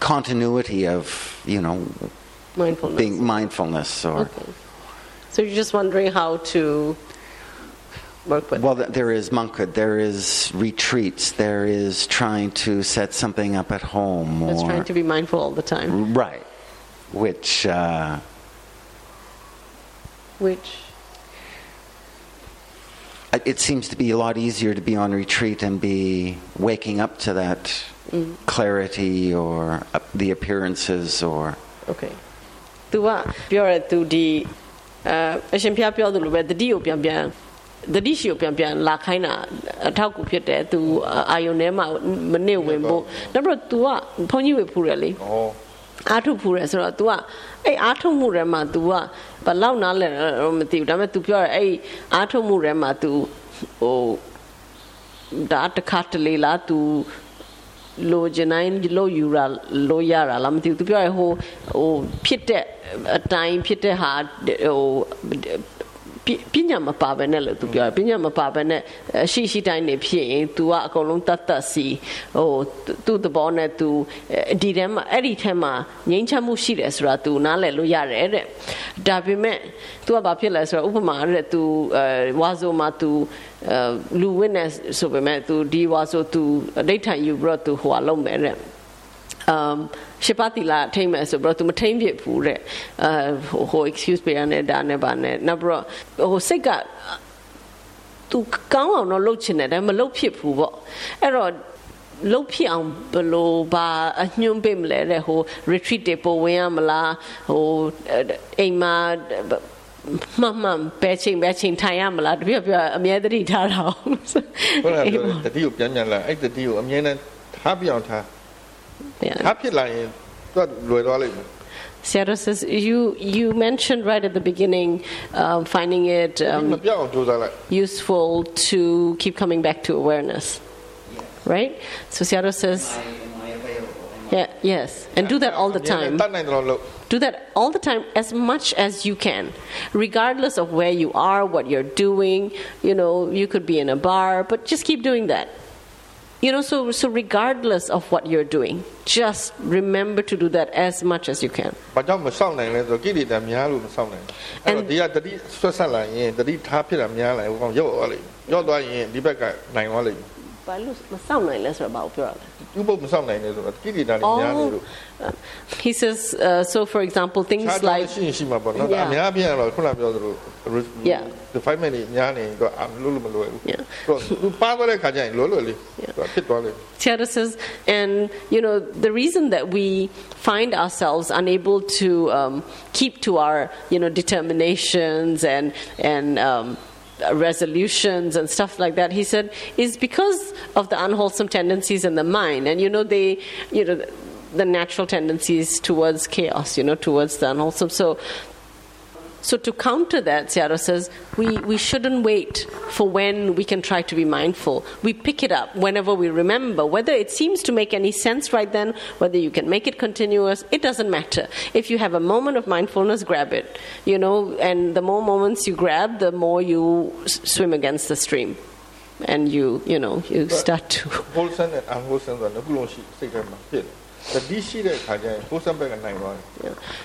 continuity of, you know, Mindfulness. being mindfulness or. Okay. So you're just wondering how to work with. Well, th- there is monkhood, there is retreats, there is trying to set something up at home. It's or, trying to be mindful all the time. Right. Which, uh, Which it- it seems to be a lot easier to be on retreat and be waking up to that Mm. clarity or uh, the appearances or. okayသူကပြောရသူဒီအဲအရှင်ဖျားပြောသလိုပဲတတိကိုပြန်ပြန်တတိရှိကိုပြန်ပြန်လာခိုင်းတာအထောက်အကူဖြစ်တယ်သူအာယုန်ထဲမှာမနစ်ဝင်ဖို့နောက်ပြီးတော့ तू ကဘုန်းကြီးဝေဖူးတယ်လေ ဩ အားထုတ်ဖူးတယ်ဆိုတော့ तू ကအဲ့အားထုတ်မှုထဲမှာ तू ကဘယ်လောက်နားလဲတော့မသိဘူးဒါပေမဲ့ तू ပြောတယ်အဲ့အားထုတ်မှုထဲမှာ तू ဟိုဒါတစ်ခါတလေလား तू လိုချင်တိုင်းလို့ယူရလို့ရတာလားမသိဘူး तू ပြောရဟိုဟိုဖြစ်တဲ့အတိုင်းဖြစ်တဲ့ဟာဟို ပပညာမပါဘဲနဲ့လို့ तू ပြောတယ်ပညာမပါဘဲနဲ့အရှိရှိတိုင်းနေဖြစ်ရင် तू ကအကုန်လုံးတတ်တတ်စီဟိုသူ့သဘောနဲ့ तू ဒီထဲမှာအဲ့ဒီထဲမှာငြိမ်းချမ်းမှုရှိတယ်ဆိုတာ तू နားလည်လို့ရတယ်တဲ့ဒါပေမဲ့ तू ကဘာဖြစ်လဲဆိုတော့ဥပမာတဲ့ तू အဲဝါဆိုမှာ तू အဲလူ witness ဆိုပေမဲ့ तू ဒီဝါဆို तू အဋိဌာန်ယူပြီးတော့ तू ဟိုဟာလုပ်မယ်တဲ့ um ရှစ်ပါးတီလာထိမ့်မယ်ဆိုပြီးတော့ तू မထိမ့်ဖြစ်ဘူးတဲ့အဲဟိုဟို excuse ပေးရတဲ့ဒါနဲ့ပါနဲ့နောက်ပြီးတော့ဟိုစိတ်က तू ကောင်းအောင်တော့လုပ်ချင်တယ်ဒါပေမဲ့မလုပ်ဖြစ်ဘူးပေါ့အဲ့တော့လုတ်ဖြစ်အောင်ဘယ်လိုပါအညွှန်းပေးမလဲတဲ့ဟို retreat တွေပို့ဝင်ရမလားဟိုအိမ်မှာမမန်ပဲချင်းပဲချင်းထိုင်ရမလားတပြည့်ပြည့်အမြဲတမ်းထားတာခုနကပြောတဲ့တတိကိုပြန်ပြန်လာအဲ့တတိကိုအမြဲတမ်းထားပြအောင်ထား Yeah. Says, you, you mentioned right at the beginning um, finding it um, useful to keep coming back to awareness. Yes. Right? So Sayadaw says, am I, am I yeah, Yes, and do that all the time. Do that all the time as much as you can, regardless of where you are, what you're doing. You know, you could be in a bar, but just keep doing that you know so so regardless of what you're doing just remember to do that as much as you can ဘာကြောင့်မဆောင်နိုင်လဲဆိုတော့ကိလေသာများလို့မဆောင်နိုင်အဲ့တော့ဒီကတတိဆွတ်ဆက်လာရင်တတိထားဖြစ်တာများလာရင်ဟိုကောင်ရော့သွားလိမ့်မယ်ရော့သွားရင်ဒီဘက်ကနိုင်သွားလိမ့်မယ် he says uh, so for example things like ရှိရှိမှာပေါ့နော်အများပြည့်တော့ခုနပြောသလို yeah defilement တွေများနေတော့လို့လို့မလွယ်ဘူး။တော့သူပါသွားတဲ့ခါကျရင်လွယ်လွယ်လေးဖြစ်သွားလိမ့်မယ်။ Sayadaw says and you know the reason that we find ourselves unable to um, keep to our you know determinations and and um, uh, resolutions and stuff like that, he said, is because of the unwholesome tendencies in the mind, and you know, they, you know, the natural tendencies towards chaos, you know, towards the unwholesome. So. So, to counter that, Sayadaw says, we, we shouldn't wait for when we can try to be mindful. We pick it up whenever we remember. Whether it seems to make any sense right then, whether you can make it continuous, it doesn't matter. If you have a moment of mindfulness, grab it. You know, and the more moments you grab, the more you s- swim against the stream. And you, you know, you start to.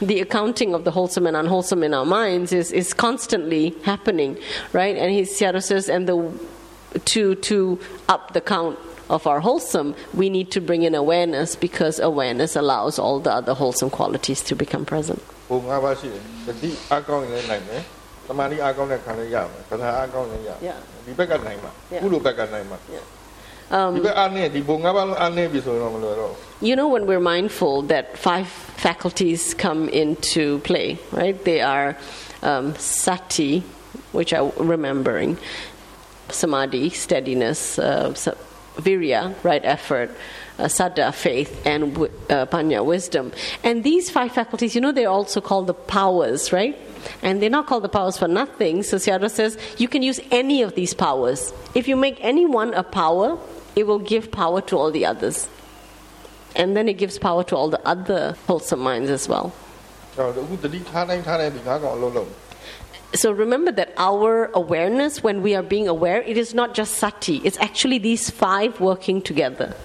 The accounting of the wholesome and unwholesome in our minds is, is constantly happening, right? And he says, and the to to up the count of our wholesome, we need to bring in awareness because awareness allows all the other wholesome qualities to become present. Yeah. Um, you know, when we're mindful that five faculties come into play, right? They are um, sati, which are remembering, samadhi, steadiness, uh, virya, right effort, uh, faith, and w- uh, paññā, wisdom. And these five faculties, you know, they're also called the powers, right? And they're not called the powers for nothing. So Sayadaw says you can use any of these powers. If you make any one a power, it will give power to all the others. And then it gives power to all the other wholesome minds as well. So remember that our awareness, when we are being aware, it is not just sati, it's actually these five working together.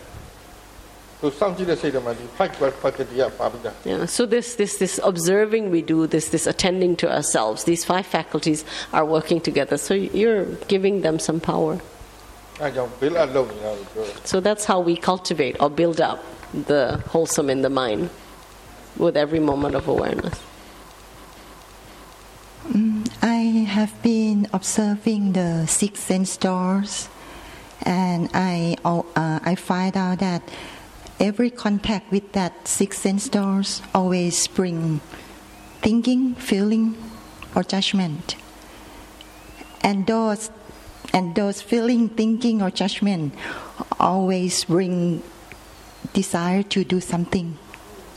Yeah, so this, this, this observing we do, this, this attending to ourselves, these five faculties are working together. So you're giving them some power. အဲဒါကြောင့် build up လုပ်နေတာလို့ပြောတယ် So that's how we cultivate or build up the wholesome in the mind with every moment of awareness. Mm, I have been observing the six sense doors, and I al- uh, I find out that every contact with that six sense doors always bring thinking, feeling, or judgment, and those and those feeling, thinking, or judgment always bring desire to do something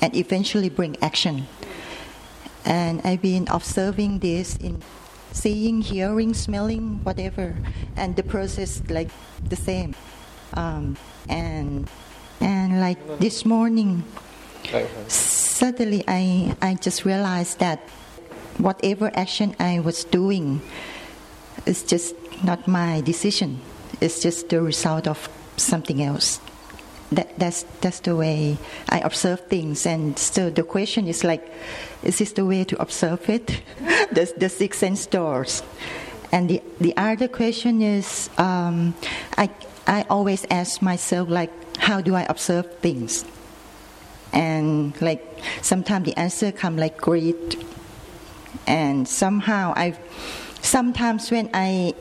and eventually bring action. And I've been observing this in seeing, hearing, smelling, whatever, and the process like the same. Um, and and like this morning, suddenly I I just realized that whatever action I was doing is just not my decision. It's just the result of something else. That, that's that's the way I observe things, and so the question is like, is this the way to observe it? the the six sense doors, and the the other question is, um, I I always ask myself like, how do I observe things? And like sometimes the answer come like greed, and somehow I sometimes when I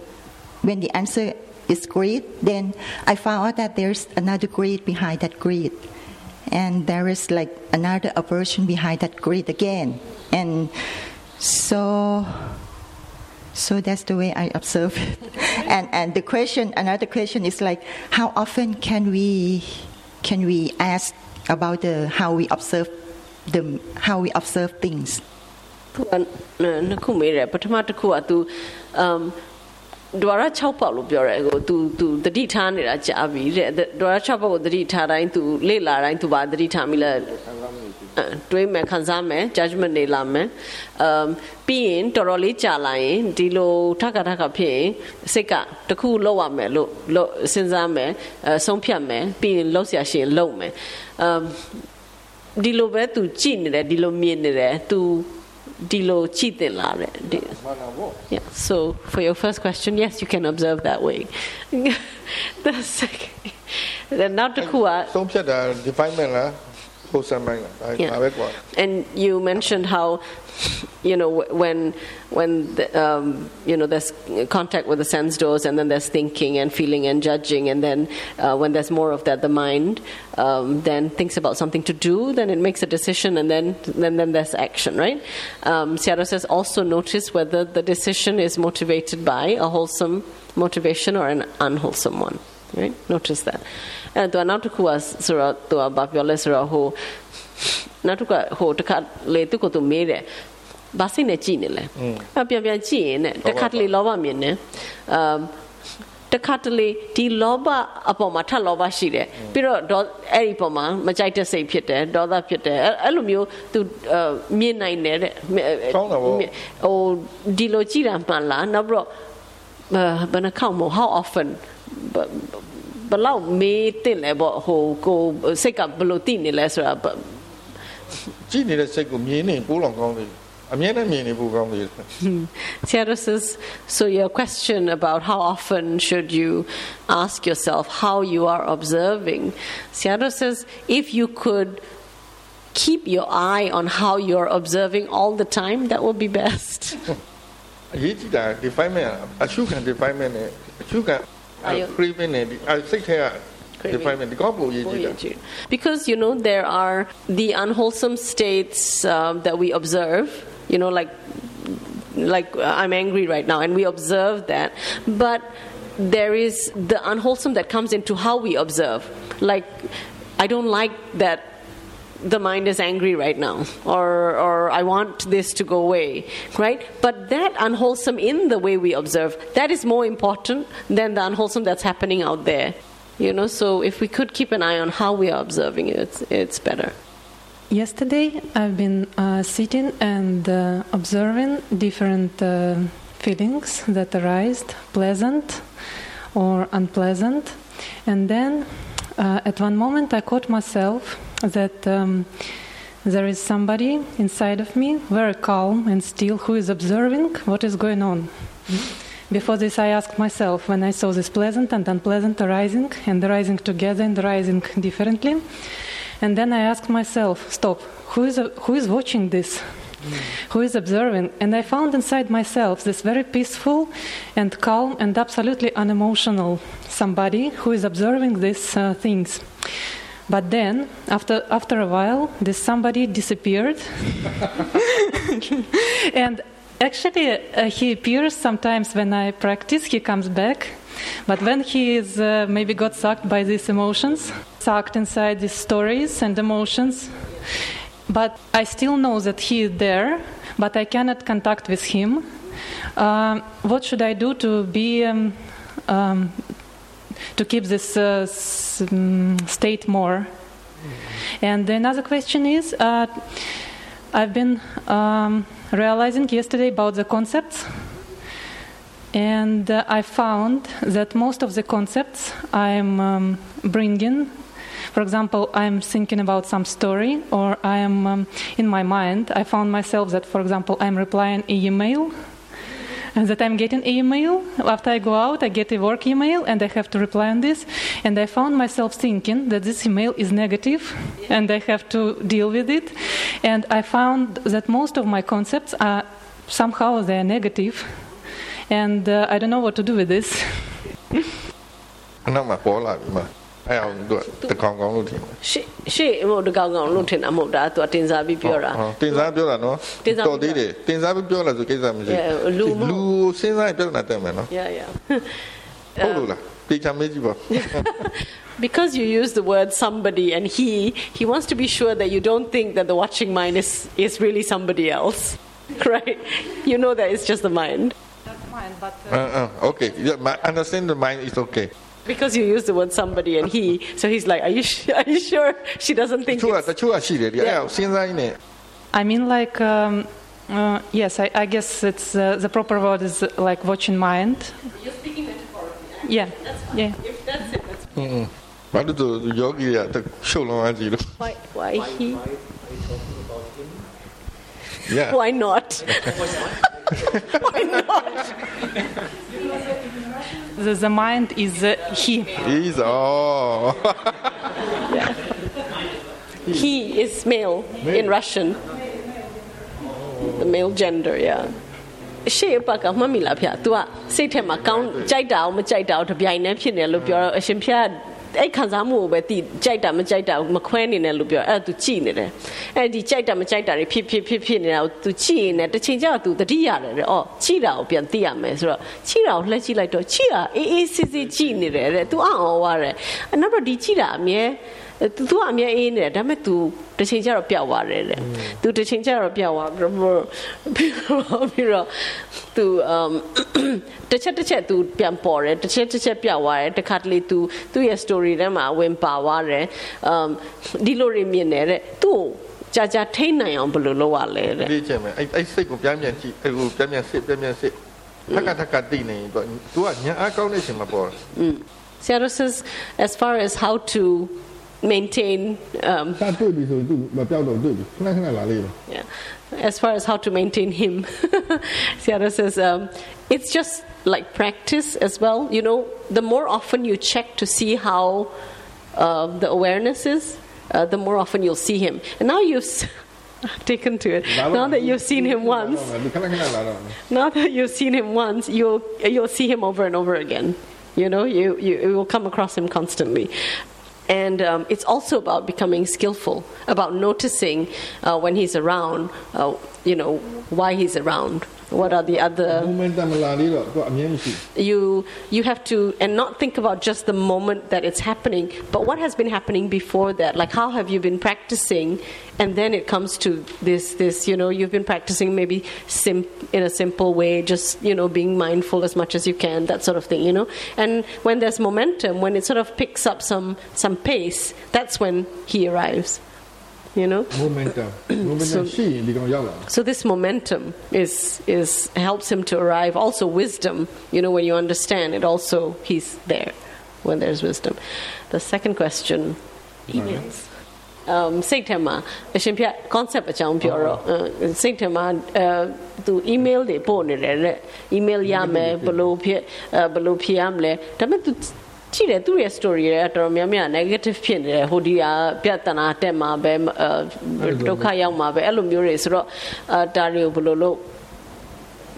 when the answer is greed, then I found out that there's another greed behind that greed. And there is like another aversion behind that greed again. And so so that's the way I observe it. and and the question another question is like how often can we can we ask about the how we observe the how we observe things? သူကနှစ်ခုမေးတယ်ပထမတစ်ခုက तू အမ် ဒွါရ6ပေါက်လို့ပြောရဲဟို तू तू တတိထားနေတာကြာပြီတဲ့ဒွါရ6ပေါက်ကိုတတိထားတိုင်း तू လေ့လာတိုင်း तू ပါတတိထားမိလားတွေးမယ်ခံစားမယ် judgment နေလာမယ်အမ်ပြီးရင်တော်တော်လေးကြာလာရင်ဒီလိုထက်ကထက်ကဖြစ်ရင်စိတ်ကတခုလောက်ရမယ်လို့စဉ်းစားမယ်အဆုံးဖြတ်မယ်ပြီးရင်လောက်ရရှင်လောက်မယ်အမ်ဒီလိုပဲ तू ကြည့်နေတယ်ဒီလိုမြင်နေတယ် तू ဒီလိုကြည့်တင်လာတယ်ဒီ မာနာဘော Yeah. So for your first question, yes, you can observe that way. the second, then now to Kua, ဆုံးဖြတ်တာ definement လား wholesome mind လားဒါ Yeah.ဒါပဲကွာ and you mentioned how, you know when when the, um, you know there's contact with the sense doors and then there's thinking and feeling and judging and then uh, when there's more of that the mind um, then thinks about something to do then it makes a decision and then then then there's action right? Um, says also notice whether the decision is motivated by a wholesome motivation or an unwholesome one right? Notice that. Uh, le ကဟိုတစ်ခါလေသူ့ကိုသူမေးတယ်ဘာစိတ်နဲ့ကြည်နေလဲအဲ့ပြန်ပြန်ကြည့်ရင်တဲ့တစ်ခါတလေလောဘမြင်တယ်အမ်တစ်ခါတလေဒီလောဘအပေါ်မှာထပ်လောဘရှိတယ်ပြီးတော့ဒေါအဲ့ဒီပေါ်မှာမကြိုက်တဲ့စိတ်ဖြစ်တယ်ဒေါသဖြစ်တယ်အဲ့အဲ့လိုမျိုးသူအဲမြင်နိုင်တယ်တဲ့ကောင်းတာပေါ့ဟိုဒီလိုကြည့်တာမှန်လားနောက်ပြီးတော့အဲဘယ်နှခေါက်မဟုတ် how often ဘဘယ်လောက်မေးတင်လဲပေါ့ဟိုကိုစိတ်ကဘယ်လိုတည်နေလဲဆိုတာဘကြည့်နေတဲ့စိတ်ကိုမြင်နေပိုးလောင်ကောင်းသေးတယ် အမြဲတမ်းမြင်နေဖို့ကောင်းသေးတယ် hmm. says so your question about how often should you ask yourself how you are observing. Sayadaw says if you could keep your eye on how you're observing all the time that would be best. Because you know there are the unwholesome states uh, that we observe, you know, like, like uh, I'm angry right now, and we observe that. But there is the unwholesome that comes into how we observe. Like, I don't like that the mind is angry right now or or I want this to go away right but that unwholesome in the way we observe that is more important than the unwholesome that's happening out there you know so if we could keep an eye on how we are observing it it's, it's better Yesterday, I've been uh, sitting and uh, observing different uh, feelings that arise, pleasant or unpleasant, and then uh, at one moment I caught myself that um, there is somebody inside of me, very calm and still, who is observing what is going on. Before this, I asked myself when I saw this pleasant and unpleasant arising and arising together and arising differently. And then I asked myself, stop, who is, who is watching this? Who is observing? And I found inside myself this very peaceful and calm and absolutely unemotional somebody who is observing these uh, things. But then, after, after a while, this somebody disappeared. and Actually, uh, he appears sometimes when I practice, he comes back. But when he is uh, maybe got sucked by these emotions, sucked inside these stories and emotions, but I still know that he is there, but I cannot contact with him. Uh, what should I do to be um, um, to keep this uh, s- um, state more? And another question is, uh, I've been um, realizing yesterday about the concepts, and uh, I found that most of the concepts I'm um, bringing, for example, I'm thinking about some story, or I am um, in my mind. I found myself that, for example, I'm replying an email. And that I'm getting email after I go out, I get a work email, and I have to reply on this. And I found myself thinking that this email is negative, and I have to deal with it. And I found that most of my concepts are somehow they're negative, and uh, I don't know what to do with this. နောက်မှာပေါ်လာပြီမှာအဲ့အောင်သူကတကောင်ကောင်လို့ထင်တယ် ရှေ့ရှေ့ဟိုတကောင်ကောင်လို့ထင်တာမဟုတ်တာသူကတင်စားပြီးပြောတာ ဟုတ်တင်စားပြောတာနော် တင်စား တော်သေးတယ်တင်စားပြီးပြောလာဆိုကိစ္စမရှိ Yeah, လူမဟုတ် လူစဉ်းစားရင်ပြဿနာတက်မယ်နော် yeah yeah ဟုတ်လို့လားတေချာမေးကြည့်ပါ because you use the word somebody and he he wants to be sure that you don't think that the watching mind is is really somebody else right you know that it's just the mind That's fine, but uh, uh, okay yeah, my understand the mind is okay because you use the word somebody and he, so he's like, are you, are you sure she doesn't think? ちょちょ系列的，哎，现在呢？I mean, like, um, uh, yes, I, I, guess it's uh, the proper word is like watching mind. You're speaking metaphorically. Right? Yeah. Yeah. If that's it, that's. Mm-mm. The yogi at the show Why? Why he? Yeah. Why not? Why not? The, the mind is uh, he. he's oh he is male in Russian the male gender yeah ရှေ့အပတ်ကမှတ်မိလားဖေ။ तू ကစိတ်ထဲမှာကောင်းကြိုက်တာအောင်မကြိုက်တာအောင်တပြိုင်တည်းဖြစ်နေလို့ပြောတော့အရှင်ဖေက အဲ့ခံစားမှုကိုပဲတီကြိုက်တာမကြိုက်တာမခွဲနေနဲ့လို့ပြောအဲ့သူကြည်နေတယ်အဲ့ဒီကြိုက်တာမကြိုက်တာတွေဖြစ်ဖြစ်ဖြစ်ဖြစ်နေတာကိုသူကြည်နေတယ်တစ်ချိန်ကျတော့သူတတိရတယ်တဲ့အော်ကြည်တာကိုပြန်သိရမယ်ဆိုတော့ကြည်တာကိုလှည့်ကြည့်လိုက်တော့ကြည်တာအေးအေးဆေးဆေးကြည်နေတယ်တဲ့သူအံ့ဩသွားတယ်အဲ့နောက်တော့ဒီကြည်တာအမြဲ သူကအမြဲအေးနေတယ်ဒါပေမဲ့ तू တစ်ချိန်ကျတော့ပျောက်သွားတယ်တဲ့ तू တစ်ချိန်ကျတော့ပျောက်သွားပြီးတော့ပြီးတော့ပြီးတော့ तू um တစ်ချက်တစ်ချက် तू ပြန်ပေါ်တယ်တစ်ချက်တစ်ချက်ပျောက်သွားတယ်တခါတလေ तू သူ့ရဲ့ story ထဲမှာဝင်ပါသွားတယ် um ဒီလိုတွေမြင်တယ်တဲ့ तू ကြာကြာထိန်းနိုင်အောင်ဘယ်လိုလုပ်ရလဲတဲ့ လေ့ကျင့်မယ်အဲ့အဲ့စိတ်ကိုပြန်ပြန်ကြည့်အဲ့ကိုပြန်ပြန်စစ်ပြန်ပြန်စစ်ထက်ကထက်ကတိနေရင်သူကသူကညာအကောင်းတဲ့အချိန်မှာပေါ်တယ် Seattle says as far as how to maintain. Um, yeah. As far as how to maintain him, Sayadaw says um, it's just like practice as well. You know, the more often you check to see how uh, the awareness is, uh, the more often you'll see him. And now you've. Taken to it. Now that you've seen him once, now that you've seen him once, you'll you'll see him over and over again. You know, you you will come across him constantly. And um, it's also about becoming skillful, about noticing uh, when he's around, uh, you know, why he's around what are the other you you have to and not think about just the moment that it's happening but what has been happening before that? Like how have you been practicing? And then it comes to this this you know you've been practicing maybe sim- in a simple way just you know being mindful as much as you can that sort of thing you know? And when there's momentum when it sort of picks up some some pace that's when he arrives you know momentum momentum ရှိရင်ဒီကောင်ရောက်လာ so this momentum is is helps him to arrive. Also wisdom, you know, when you understand it, also he's there. when there's wisdom. The second question, emails. um စိတ်ထဲမှာအရှင်ပြ concept အကြောင်းပြောတော့အဲစိတ်ထဲမှာအဲသူ email တွေပို့နေတယ်တဲ့ email ရမယ်ဘယ်လို့ဖြစ်အဲဘယ်လို့ဖြေရမလဲဒါပေမဲ့သူ ကြည့်တယ်သူ့ရဲ့ story ရဲ့တော်တော်များများ negative ဖြစ်နေတယ်ဟိုဒီဟာပြဿနာတက်မှာပဲအဲဒုက္ခရောက်မှာပဲအဲ့လိုမျိုးတွေဆိုတော့အဲဒါတွေကိုဘယ်လိုလုပ်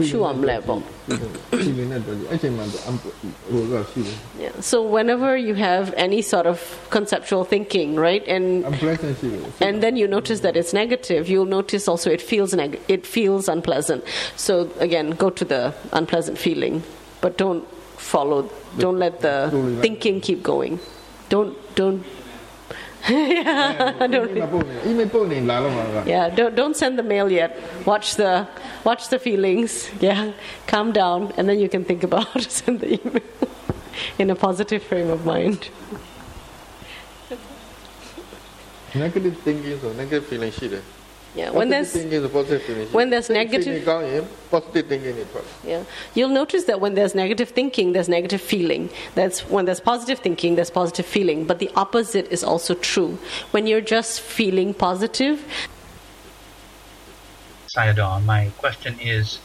ရှုရမလဲပေါ့ ရှိနေတဲ့တော်ဒီအဲ့ချိန်မှာအမ်ဟိုကရှိတယ် Yeah. So whenever you have any sort of conceptual thinking, right, and unpleasant ရှိတယ် and then you notice that it's negative, you'll notice also it feels neg- it feels unpleasant. So again, go to the unpleasant feeling, but don't follow. don't let the thinking keep going. Don't don't. yeah, don't don't send the mail yet. Watch the watch the feelings. Yeah, calm down, and then you can think about send the email in a positive frame of mind. Negative thinking 那个 feeling 是的。yeah, when there's when there's negative positive thinking is positive. Yeah, you'll notice that when there's negative thinking, there's negative feeling. That's when there's positive thinking, there's positive feeling. But the opposite is also true. When you're just feeling positive. Sayadaw, my question is,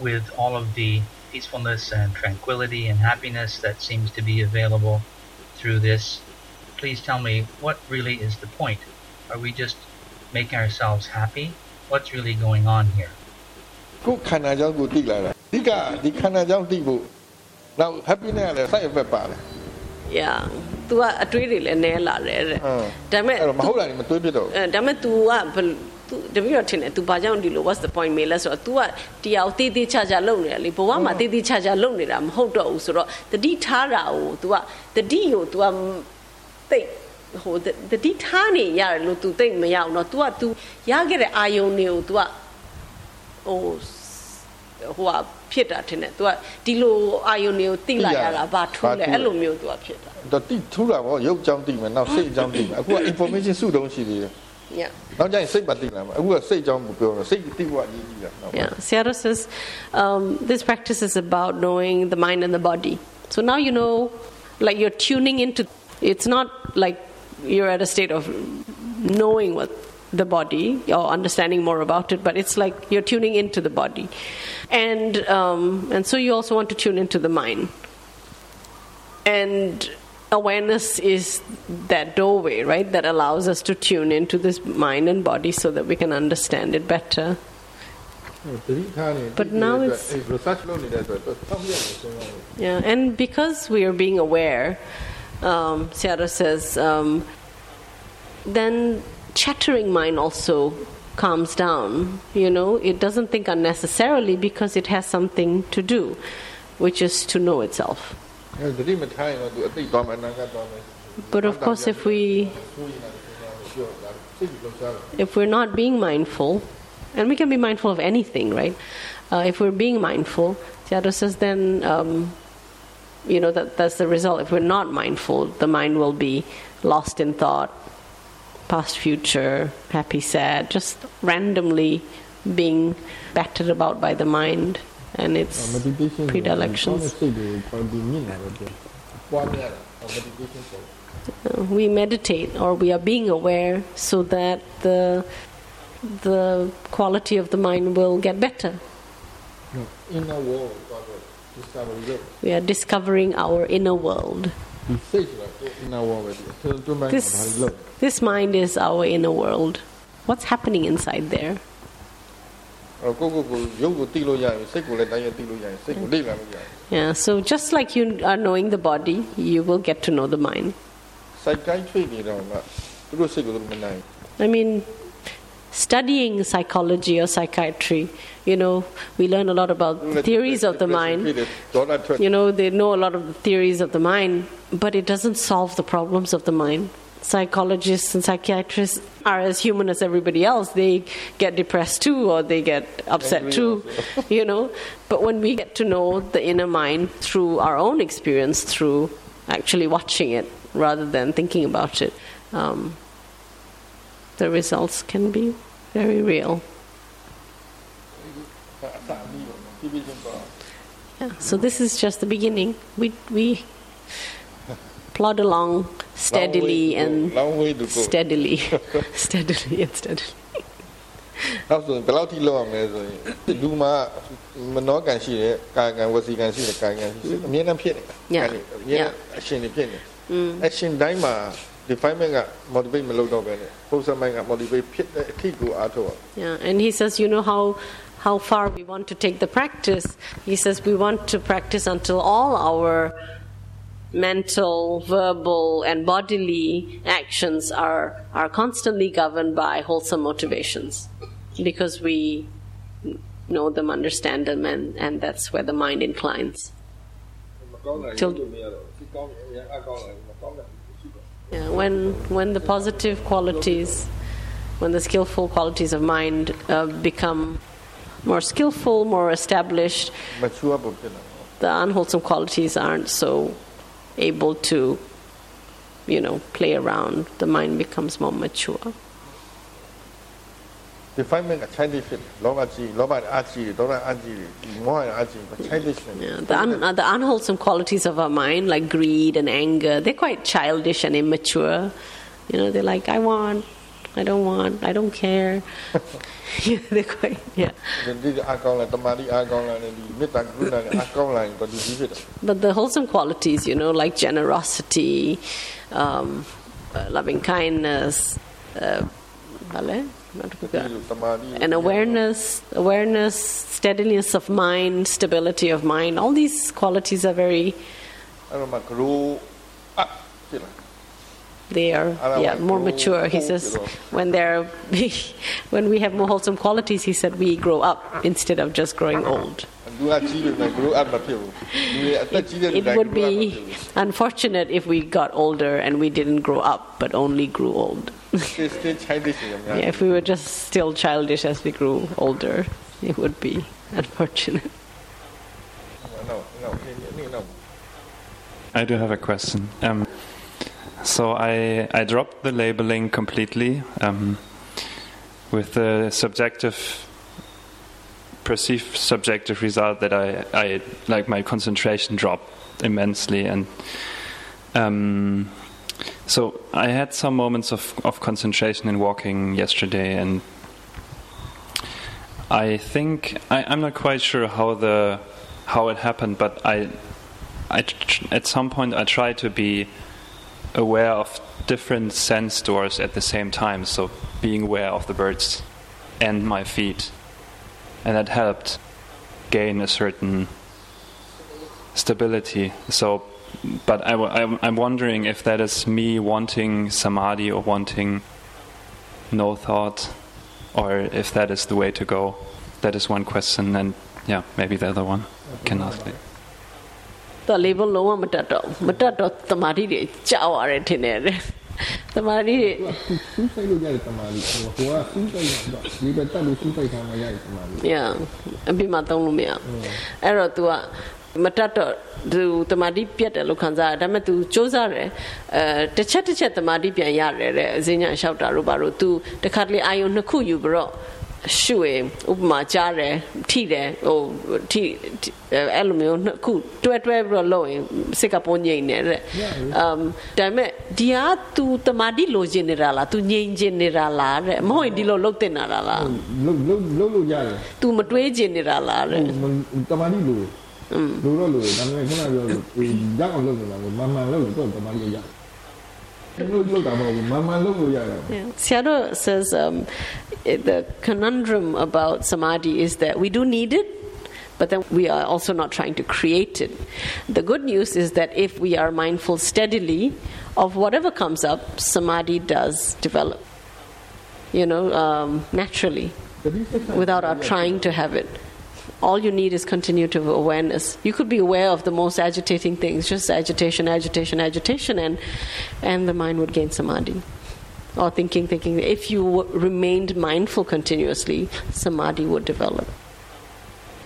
with all of the peacefulness and tranquility and happiness that seems to be available through this, please tell me what really is the point? Are we just making ourselves happy? What's really going on here? ကိုယ်ခန္ဓာကြောင့်ကိုသိလာတာအဓိကဒီခန္ဓာကြောင့်သိဖို့နောက် happiness ကလည်း side effect ပါတယ် yeah, သူကအတွေးတွေလည်းနည်းလာတယ်တဲ့ ဟုတ် ဒါပေမဲ့ အဲ့တော့မဟုတ်တာနေမတွေးပြတော့ဘူး အဲဒါပေမဲ့ तू ကဘယ်သူတပည့်တော်ထင်တယ် तू ဘာကြောင့်ဒီလို what's the point မေးလဲဆိုတော့ तू ကတရားကိုတေးသေးချာချာလုပ်နေတာလေဘဝမှာတေးသေးချာချာလုပ်နေတာမဟုတ်တော့ဘူးဆိုတော့တတိထားတာကို तू ကတတိကို तू ကတိတ် ဟိုတတိထားနေရတယ်လို့ तू တိတ်မရအောင်တော့ तू က तू ရခဲ့တဲ့အာယုံတွေကို तू ကဟိုဟိုကဖြစ်တာထင်တယ် तू ကဒီလိုအာယုံတွေကိုတိလိုက်ရတာဘာထူးလဲအဲ့လိုမျိုး तू ကဖြစ်တာ တော့တိထူတာပေါ့ရုပ်ကြောင့်သိမယ်နောက်စိတ်ကြောင့်သိမယ်အခုက information စုတုံးရှိသေးတယ် yeah နောက်ကျရင်စိတ်ပါသိလာမှာအခုကစိတ်ကြောင့်မပြောတော့စိတ်သိဖို့အရေးကြီးတာနောက် Yeah, Seattle says um, this practice is about knowing the mind and the body. So now you know, like you're tuning into. It's not like you're at a state of knowing what the body or understanding more about it, but it's like you're tuning into the body, and um, and so you also want to tune into the mind, and awareness is that doorway, right, that allows us to tune into this mind and body so that we can understand it better. But now it's yeah, and because we are being aware um, Sayadaw says, um, then chattering mind also calms down. You know, it doesn't think unnecessarily because it has something to do, which is to know itself. But of course, if we if we're not being mindful, and we can be mindful of anything, right? Uh, if we're being mindful, Sayadaw says, then um, you know that that's the result. If we're not mindful the mind will be lost in thought past future happy sad just randomly being battered about by the mind and its uh, predilections. we meditate or we are being aware so that the the quality of the mind will get better. World. We are discovering our inner world. This, this mind is our inner world. What's happening inside there? Yeah, so just like you are knowing the body, you will get to know the mind. I mean, studying psychology or psychiatry. You know, we learn a lot about theories of the mind. You know, they know a lot of the theories of the mind, but it doesn't solve the problems of the mind. Psychologists and psychiatrists are as human as everybody else. They get depressed too, or they get upset too, you know. But when we get to know the inner mind through our own experience, through actually watching it rather than thinking about it, um, the results can be very real. အစအပြီးတော့ပြပြချင်းပေါ့ Yeah, so this is just the beginning. We we plod along steadily and long way to go steadily, steadily and steadily. နောက်ဆိုရင်ဘယ်လောက်ထိလောက်အောင်လဲဆိုရင်လူမှာမနောကံရှိတယ်ကာကံဝစီကံရှိတယ်ကာကံရှိတယ်အမြဲတမ်းဖြစ်နေတာ Yeah. အဲ့ဒီအမြဲတမ်းအရှင်တွေဖြစ်နေ Mm. action တိုင်းမှာ definement က motivate မလုပ်တော့ပဲနဲ့ process mind က motivate ဖြစ်တဲ့အထိကိုအားထုတ်အောင် Yeah, and he says, you know how how far we want to take the practice. He says we want to practice until all our mental, verbal, and bodily actions are are constantly governed by wholesome motivations, because we know them, understand them, and and that's where the mind inclines. မကောင်းတာ Till- လို့မရတော့ဒီကောင်းအရင်အကောင်းလာမကောင်းတာရှိတော့ yeah, when when the positive qualities, when the skillful qualities of mind uh, become more skillful, more established, the unwholesome qualities aren't so able to, you know, play around. The mind becomes more mature defilement 가 차이되시 the, un, uh, the unwholesome qualities of our mind like greed and anger they're quite childish and immature. You know they're like I want I don't want I don't care. Yeah, they're quite yeah. But the wholesome qualities you know like generosity um, uh, loving kindness uh and awareness, awareness, steadiness of mind, stability of mind. All these qualities are very. They are yeah more mature. He says when they're when we have more wholesome qualities, he said we grow up instead of just growing old. it, it would be unfortunate if we got older and we didn't grow up, but only grew old still, childish. Yeah, if we were just still childish as we grew older, it would be unfortunate. No, no, no. I do have a question. Um, so I I dropped the labeling completely um, with the subjective perceived subjective result that I I like my concentration dropped immensely and. Um, so I had some moments of, of concentration in walking yesterday, and I think I, I'm not quite sure how the how it happened, but I I at some point I try to be aware of different sense doors at the same time. So being aware of the birds and my feet, and that helped gain a certain stability. So, but I, w- I'm, I'm wondering if that is me wanting samadhi or wanting no thought, or if that is the way to go. That is one question, and yeah, maybe the other one can ask it. တော့ label လုံးဝမတက်တော့ဘူးမတက်တော့တမာတိတွေကြောက်ရတယ်ထင်တယ်တမာတိတွေ စူးစိုက်လို့ရတယ်တမာတိဟိုကစူးစိုက်တာဒီဘက်တက်လို့စူးစိုက်ထားမှရတယ်တမာတိ yeah အပြင်မှာသုံးလို့မရဘူးအဲ့တော့ तू က မတက်တော့ तू တမာတိပြတ်တယ်လို့ခံစားရတယ်ဒါပေမဲ့ तू စူးစမ်းတယ်အဲတစ်ချက်တစ်ချက်တမာတိပြန်ရတယ်တဲ့အစင်းညာလျှောက်တာတို့ဘာလို့ तू တခါတလေအာယုံနှစ်ခုယူပြီးတော့ရှုရင်ဥပမာကြားတယ်ထိတယ်ဟိုထိထိအဲ့လိုမျိုးနှစ်ခုတွဲတွဲပြီးတော့လုပ်ရင်စိတ်ကပုံငိမ့်နေတဲ့အမ်ဒါပေမဲ့ဒီဟာ तू တမာတိလိုချင်နေတာလား तू ငိမ့်ချင်နေတာလားတဲ့မဟုတ်ရင်ဒီလိုလုပ်တင်တာလား လုံးလုံးလုံးလို့ရတယ် तू မတွေးချင်နေတာလားတဲ့ တမာတိလို့ လို့တော့လို့ဒါပေမဲ့ခုနပြောလို့ရောက်အောင်လုပ်နေတာကိုမမှန်လုပ်လို့တော့တမာတိရတယ်လို့လို့တာမဟုတ်ဘူးမမှန်လုပ်လို့ရတယ် Yeah. Seattle says um, it- the conundrum about samadhi is that we do need it, but then we are also not trying to create it. The good news is that if we are mindful steadily of whatever comes up, samadhi does develop, you know, um, naturally, without our trying to have it. All you need is continued awareness. You could be aware of the most agitating things, just agitation, agitation, agitation, and and the mind would gain samadhi or thinking, thinking. If you w- remained mindful continuously, samadhi would develop.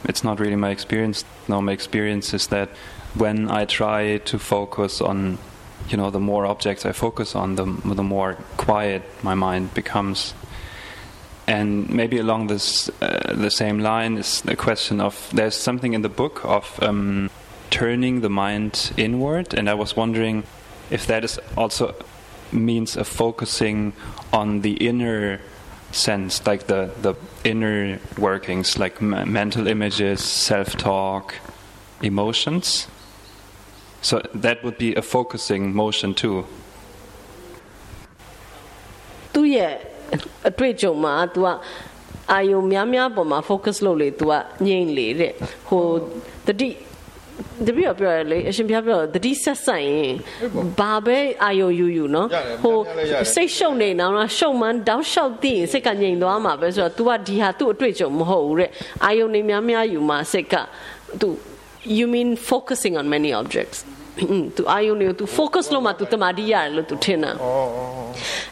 it's not really my experience. No, my experience is that when I try to focus on, you know, the more objects I focus on, the the more quiet my mind becomes. And maybe along this uh, the same line is the question of there's something in the book of um, turning the mind inward, and I was wondering if that is also means a focusing on the inner sense, like the, the inner workings, like mental images, self talk, emotions. So that would be a focusing motion too. သူ့ရဲ့ အတွေ့အကြုံမှာ तू ကအာယုံများများပေါ်မှာ focus လုပ်လေ तू ကငြိမ့်လေတဲ့ဟိုတတိတပည့်တော်ပြောရလေအရှင်ဘုရားပြောတတိဆက်ဆိုင်ရင်ဘာပဲအာယုံယူယူနော်ဟိုစိတ်ရှုပ်နေတော့ရှုပ်မှန်းတောက်လျှောက်သိရင်စိတ်ကငြိမ်သွားမှာပဲဆိုတော့ तू ကဒီဟာသူ့အတွေ့အကြုံမဟုတ်ဘူးတဲ့အာယုံနေများများယူမှာစိတ်က तू you mean focusing on many objects သူအာယုံနေ तू focus လုပ်မှ तू တမာတိရတယ်လို့ तू ထင်တာ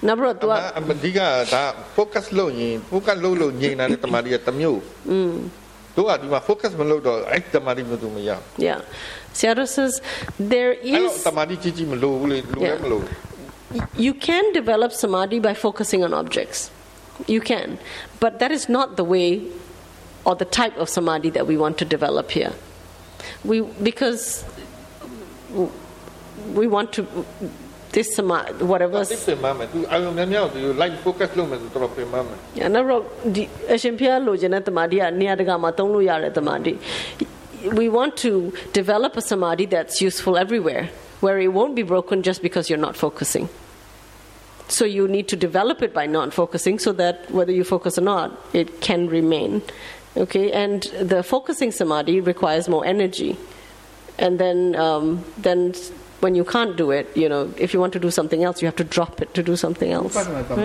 နောက်ပြီးတော့ तू က အမဒီကဒါ focus လုပ်ရင် focus လုပ်လို့ငြိမ်တာနဲ့တမာတိကတစ်မျိုး อืม တို့ကဒီမှာ focus မလုပ်တော့အဲ့တမာတိမျိုးသူမရ Yeah. Seattle says there အဲ့တော့ is တမာတိကြီးကြီးမလို့ဘူးလေလူလည်းမလို့ you can develop samadhi by focusing on objects. You can. But that is not the way or the type of samadhi that we want to develop here. We because we want to this samadhi whatever ဒီပြင်မှာမယ်သူအာရုံများများသူ light focus လုပ်မယ်သူတော်တော်ပြင်မှာမယ် Yeah, နောက်တော့ဒီအရှင်ဖျားလိုချင်တဲ့တမာတိကနေရာတကာမှာသုံးလို့ရတဲ့တမာတိ we want to develop a samadhi that's useful everywhere where it won't be broken just because you're not focusing so you need to develop it by not focusing so that whether you focus or not it can remain okay and the focusing samadhi requires more energy and then um, then when you can't do it, you know, if you want to do something else, you have to drop it to do something else. Hmm?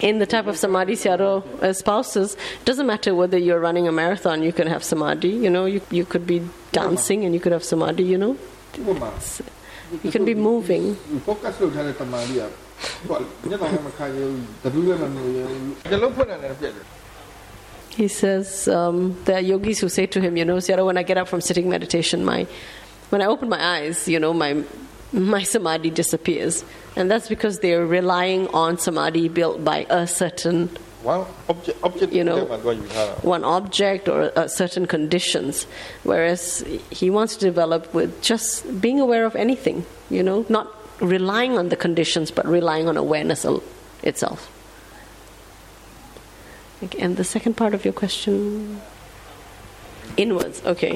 In the type of samadhi Sayadaw uh, spouses, doesn't matter whether you're running a marathon, you can have samadhi, you know, you, you could be dancing and you could have samadhi, you know. It's, you can be moving he says um, there are yogis who say to him, you know, Sayadaw, when I get up from sitting meditation, my when I open my eyes, you know, my my samadhi disappears, and that's because they are relying on samadhi built by a certain one object, object you know, one object or certain conditions. Whereas he wants to develop with just being aware of anything, you know, not relying on the conditions, but relying on awareness itself. Okay, and the second part of your question? Inwards, okay.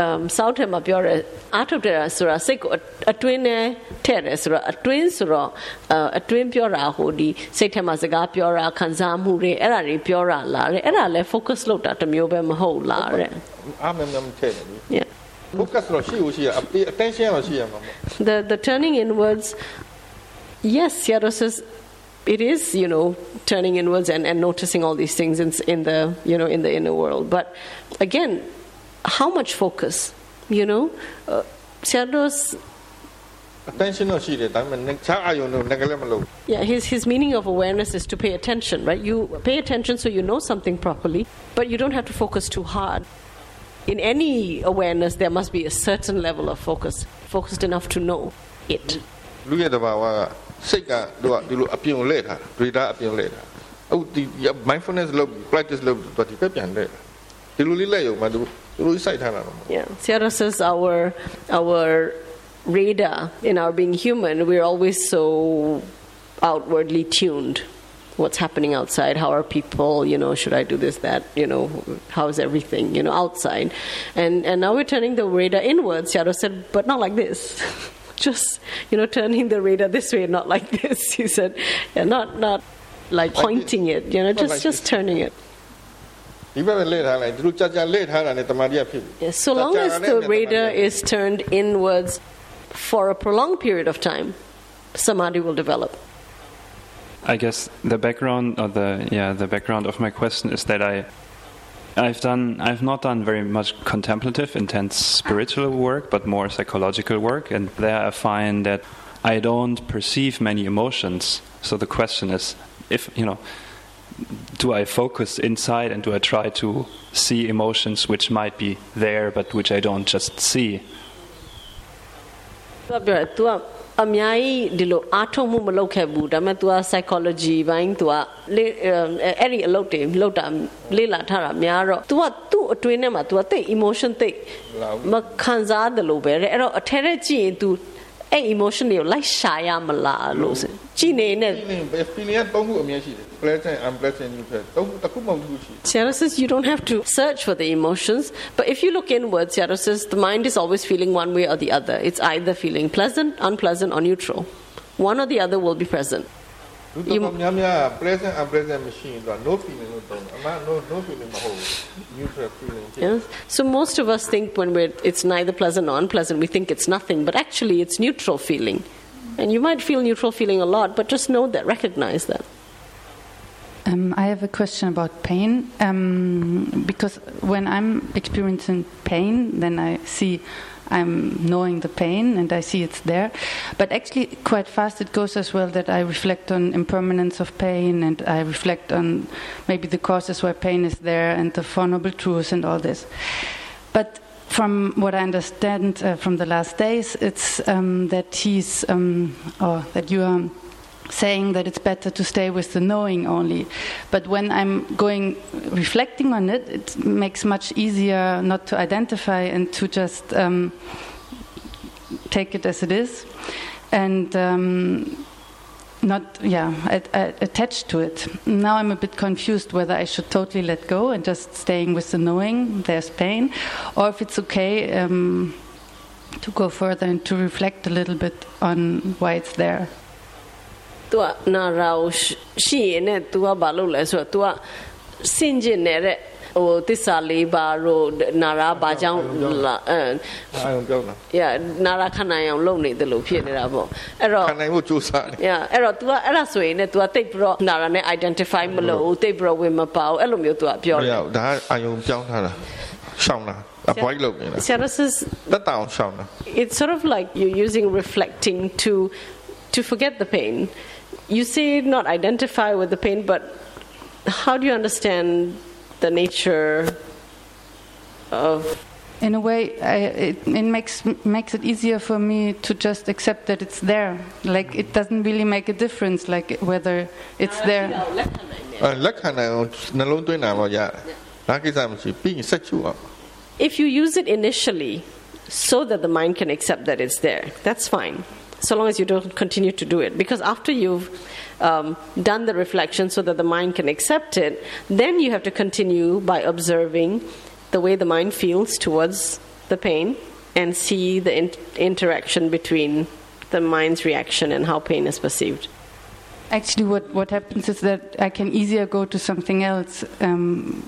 Um, စောက်ထဲမှာပြောရဲအားထုတ်တယ်ဆိုတာစိတ်ကိုအတွင်းနဲ့ထဲ့တယ်ဆိုတော့အတွင်းဆိုတော့အအတွင်းပြောတာဟိုဒီစိတ်ထဲမှာစကားပြောတာခံစားမှုတွေအဲ့ဒါတွေပြောတာလားတဲ့အဲ့ဒါလဲ focus လုပ်တာတစ်မျိုးပဲမဟုတ်လားတဲ့အားမမမထည့်တယ် Yeah. focus တော့ရှိလို့ရှိရအပေး attention တော့ရှိရမှာပေါ့ the the turning inwards yes Sayadaw says it is you know turning inwards and, and noticing all these things in, in the you know in the inner world. But again how much focus you know? Uh, Sayadaw's attention Yeah his his meaning of awareness is to pay attention right? You pay attention so you know something properly but you don't have to focus too hard. In any awareness there must be a certain level of focus focused enough to know it. စိတ်ကသူကဒီလိုအပြင်ကိုလဲထားဒရိတာအပြင်လဲထားအခုဒီ mindfulness လုပ် practice လုပ်သူဒီပဲပြန်လဲဒီလိုလေးလဲရုံမှသူတို့စိုက်ထားတာမဟုတ် Yeah Sayadaw says our our radar in our being human we're always so outwardly tuned. What's happening outside how are people you know should i do this that you know how's everything you know outside. And and now we're turning the radar inwards Sayadaw said but not like this. Just you know, turning the radar this way, not like this. He said, yeah, not not like pointing it. You know, Not just like just turning it. ဒီဘက်ပဲလဲထားလိုက်သူတို့ကြာကြာလဲထားတာနဲ့တမာတိကဖြစ်ပြီ Yes, so long as the radar is turned inwards for a prolonged period of time, samadhi will develop. I guess the background or the yeah the background of my question is that I I've done I've not done very much contemplative intense spiritual work but more psychological work and there I find that I don't perceive many emotions so the question is if you know do I focus inside and do I try to see emotions which might be there but which I don't just see သူကပြောတယ် तू က အများကြီးဒီလိုအားထုတ်မှုမလုပ်ခဲ့ဘူးဒါပေမဲ့ तू က psychology ဘိုင်း तू ကလေအဲ့ဒီအလုပ်တွေလုပ်တာလေ့လာထားတာများတော့ तू ကသူ့ အတွင်းထဲမှာ तू ကတိတ် emotion တိတ်မခံစားတယ်လို့ပဲတဲ့အဲ့တော့အထဲထဲကြည့်ရင် तू အဲ့ emotion တွေကိုလိုက်ရှာရမလားလို့ဆိုကြည်နေနဲ့ feeling က၃ခုအများရှိတယ် pleasant. Unpleasant neutral ၃ခုတစ်ခုမှမဟုတ်ဘူးရှိ Sayadaw says you don't have to search for the emotions but if you look inwards Sayadaw says the mind is always feeling one way or the other. It's either feeling pleasant unpleasant or neutral. One or the other will be present လူတော်တော်များများ pleasant unpleasant မရှိရင်တော့ no feeling လို့သုံးတယ်အမှန် no no feeling မဟုတ်ဘူး neutral feeling ဖြစ်တယ် Yes. So most of us think when we're, it's neither pleasant nor unpleasant, we think it's nothing, but actually it's neutral feeling. And you might feel neutral feeling a lot, but just know that, recognize that. Um, I have a question about pain um, because when I'm experiencing pain, then I see I'm knowing the pain and I see it's there. But actually, quite fast it goes as well that I reflect on impermanence of pain and I reflect on maybe the causes why pain is there and the four Noble Truths and all this. But from what I understand uh, from the last days, it's um, that he's um, or that you are saying that it's better to stay with the knowing only. But when I'm going reflecting on it, it makes much easier not to identify and to just um, take it as it is, and. Um, not yeah at, at, attached to it now i'm a bit confused whether i should totally let go and just staying with the knowing there's pain or if it's okay um, to go further and to reflect a little bit on why it's there သူကနာရာကိုရှိရင်နဲ့ तू ကဘာလုပ်လဲဆိုတော့ तू ကစင်ကျင်နေတဲ့ဟိုတစ္ဆာလေးပါတို့နာရာဘာကြောင့်လာအဲ အာယုံပြောတာ ရနာရာခဏအောင်လုပ်နေတယ်လို့ဖြစ်နေတာပေါ့အဲ့တော့ ခံနိုင်ဖို့ကြိုးစားတယ် Yeah အဲ့တော့ तू ကအဲ့ဒါဆိုရင်လည်း तू ကတိတ်ပြီးတော့နာရာနဲ့ identify မလုပ်ဘူးတိတ်ပြီးတော့ဝင်မပါဘူးအဲ့လိုမျိုး तू ကပြော မ တယ် ရဘူးဒါကအာယုံပြောင်းထားတာရှောင်းတာ avoid လုပ်နေတာ Sarah says တက်တောင်ရှောင်းတာ it's sort of like you're using reflecting to to forget the pain. you say not identify with the pain, but how do you understand the nature of? In a way, I, it, it makes makes it easier for me to just accept that it's there. Like it doesn't really make a difference, like whether it's there. If you use it initially, so that the mind can accept that it's there, that's fine. So long as you don't continue to do it. Because after you've um, done the reflection so that the mind can accept it, then you have to continue by observing the way the mind feels towards the pain and see the in- interaction between the mind's reaction and how pain is perceived. Actually, what, what happens is that I can easier go to something else, um,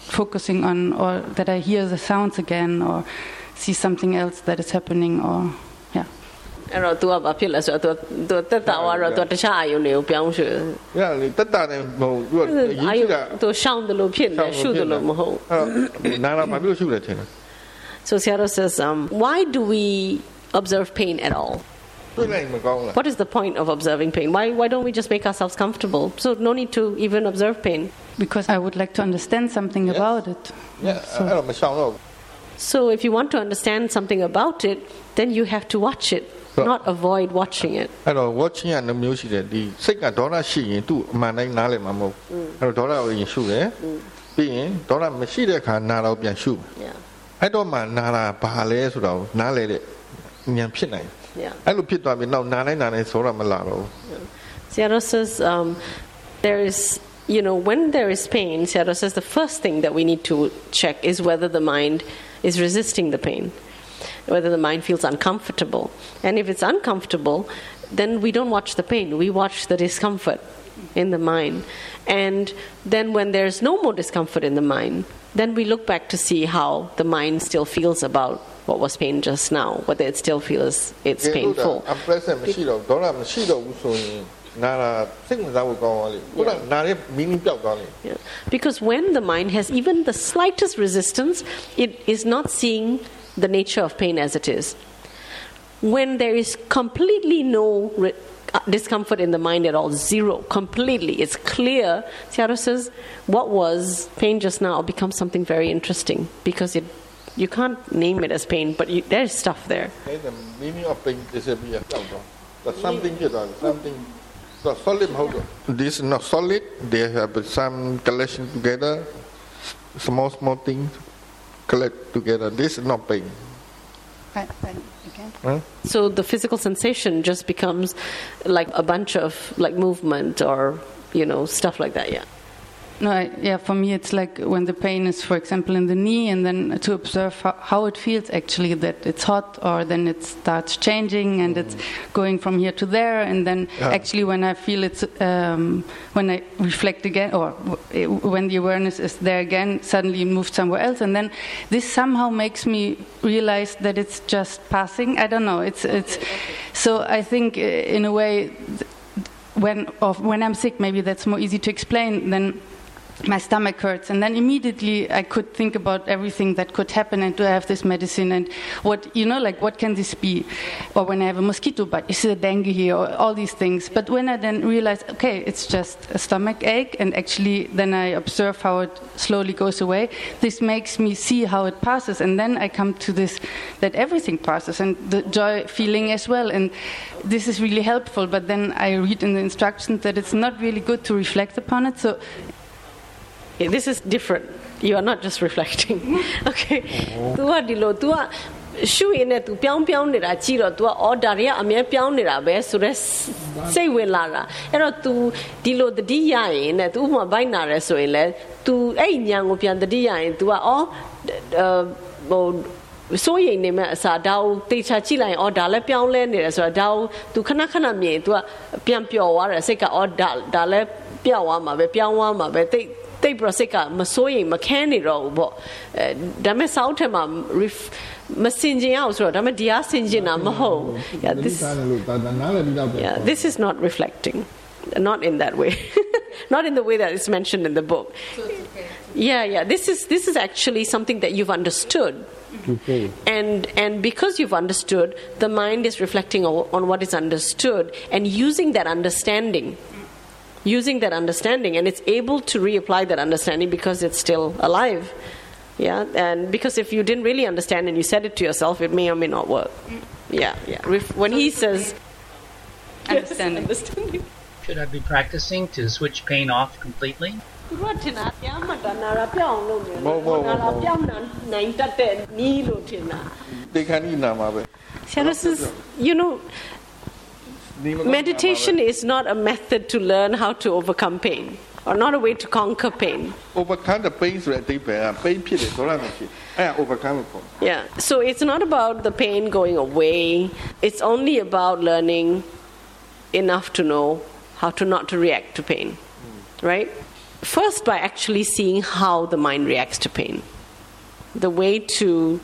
focusing on, or that I hear the sounds again, or see something else that is happening, or. အဲ့တော့ तू ကဘာဖြစ်လဲဆိုတော့ तू တက်တာကတော့ तू တခြားအာယုန်တွေကိုပြောင်းရွှေ့ရလေတက်တာနဲ့ဟို तू ကအာယုန် तू ရှောင်းတယ်လို့ဖြစ်နေရှုတယ်လို့မဟုတ်အဲ့နာလာဘာဖြစ်လို့ရှုလဲထင်လဲ So Sayadaw says, um, why do we observe pain at all? What is the point of observing pain? Why, why don't we just make ourselves comfortable? So, no need to even observe pain. Because I would like to understand something yes. about it. Yeah, so. so, if you want to understand something about it, then you have to watch it not avoid watching it. အဲ့တော့ watching ကနှမျိုးရှိတယ်ဒီစိတ်ကဒေါသရှိရင်သူ့အမှန်တိုင်းနားလည်မှာမဟုတ်အဲ့တော့ဒေါသကိုရင်ရှုတယ်ပြီးရင်ဒေါသမရှိတဲ့အခါနာတော့ပြန်ရှုအဲ့တော့မှနာတာဘာလဲဆိုတော့နားလည်တဲ့ဉာဏ်ဖြစ်နိုင်အဲ့လိုဖြစ်သွားပြီနောက်နာတိုင်းနာတိုင်းဆိုတော့မလာတော့ဘူး mm. mm. Sayadaw says um, there is you know when there is pain Sayadaw says the first thing that we need to check is whether the mind is resisting the pain whether the mind feels uncomfortable. And if it's uncomfortable, then we don't watch the pain, we watch the discomfort in the mind. And then when there's no more discomfort in the mind, then we look back to see how the mind still feels about what was pain just now, whether it still feels it's painful. Yeah. Because when the mind has even the slightest resistance, it is not seeing the nature of pain as it is. When there is completely no re- uh, discomfort in the mind at all, zero, completely, it's clear, Sayadaw says, what was pain just now becomes something very interesting because it you can't name it as pain, but you, there's stuff there. The meaning of pain disappears. There's something here, something so solid. This is not solid. They have some collection together, small, small things collect together. This is not pain. I, I, again. Huh? So the physical sensation just becomes like a bunch of like movement or you know stuff like that. Yeah. No, I, yeah, for me it's like when the pain is, for example, in the knee, and then to observe how, how it feels actually that it's hot, or then it starts changing and it's going from here to there, and then Yeah. actually when I feel it's, um, when I reflect again, or when the awareness is there again, suddenly it moves somewhere else, and then this somehow makes me realize that it's just passing. I don't know. It's it's. So I think uh, in a way. when of when I'm sick, maybe that's more easy to explain. Then my stomach hurts, and then immediately I could think about everything that could happen. And do I have this medicine? And what you know, like what can this be? Or when I have a mosquito bite, is it a dengue here? Or all these things. But when I then realize, okay, it's just a stomach ache, and actually then I observe how it slowly goes away. This makes me see how it passes, and then I come to this that everything passes, and the joy feeling as well. And this is really helpful. But then I read in the instructions that it's not really good to reflect upon it. So Yeah, this is different. You are not just reflecting. okay. तूကဒီလို तू ကရှုရင်းနဲ့ तू ပြောင်းပြောင်းနေတာကြည့်တော့ तू ကအော်ဒါတွေကအမြဲပြောင်းနေတာပဲဆိုတော့စိတ်ဝင်လာတာအဲ့တော့ तू ဒီလိုတတိယရင်နဲ့ तू ဥပမာဘိုက်နာရဲဆိုရင်လဲ तू အဲ့ညံကိုပြန်တတိယရင် तू ကအော်အာဟိုစိုးရိမ်နေမဲ့အစားဒါကိုတေချာကြည့်လိုက်ရင်အော်ဒါလည်းပြောင်းလဲနေတယ်ဆိုတော့ဒါကို तू ခဏခဏမြင် तू ကပြန်ပျော်သွားတယ်စိတ်ကအော်ဒါဒါလည်းပြောင်းသွားမှာပဲပြောင်းသွားမှာပဲတိတ် တိတ်ပြီးတော့စိတ်ကမစိုးရိမ်မခဲနေတော့ဘူးပေါ့အဲဒါပေမဲ့စောင်းထက်မှာ ref- မစင်ကျင်အောင်ဆိုတော့ဒါပေမဲ့ဒီအားစင်ကျင်တာမဟုတ်ဘူး yeah this yeah this is not reflecting not in that way not in the way that is mentioned in the book yeah yeah this is this is actually something that you've understood and and because you've understood the mind is reflecting on, on what is understood and using that understanding using that understanding and it's able to reapply that understanding because it's still alive. Yeah, and because if you didn't really understand and you said it to yourself, it may or may not work. Yeah, yeah. When he says, understanding. Yes, understanding. Should I be practicing to switch pain off completely? They can eat you know, Meditation is not a method to learn how to overcome pain or not a way to conquer pain. Overcome the pain overcome Yeah. So it's not about the pain going away. It's only about learning enough to know how to not to react to pain. Right? First by actually seeing how the mind reacts to pain. The way to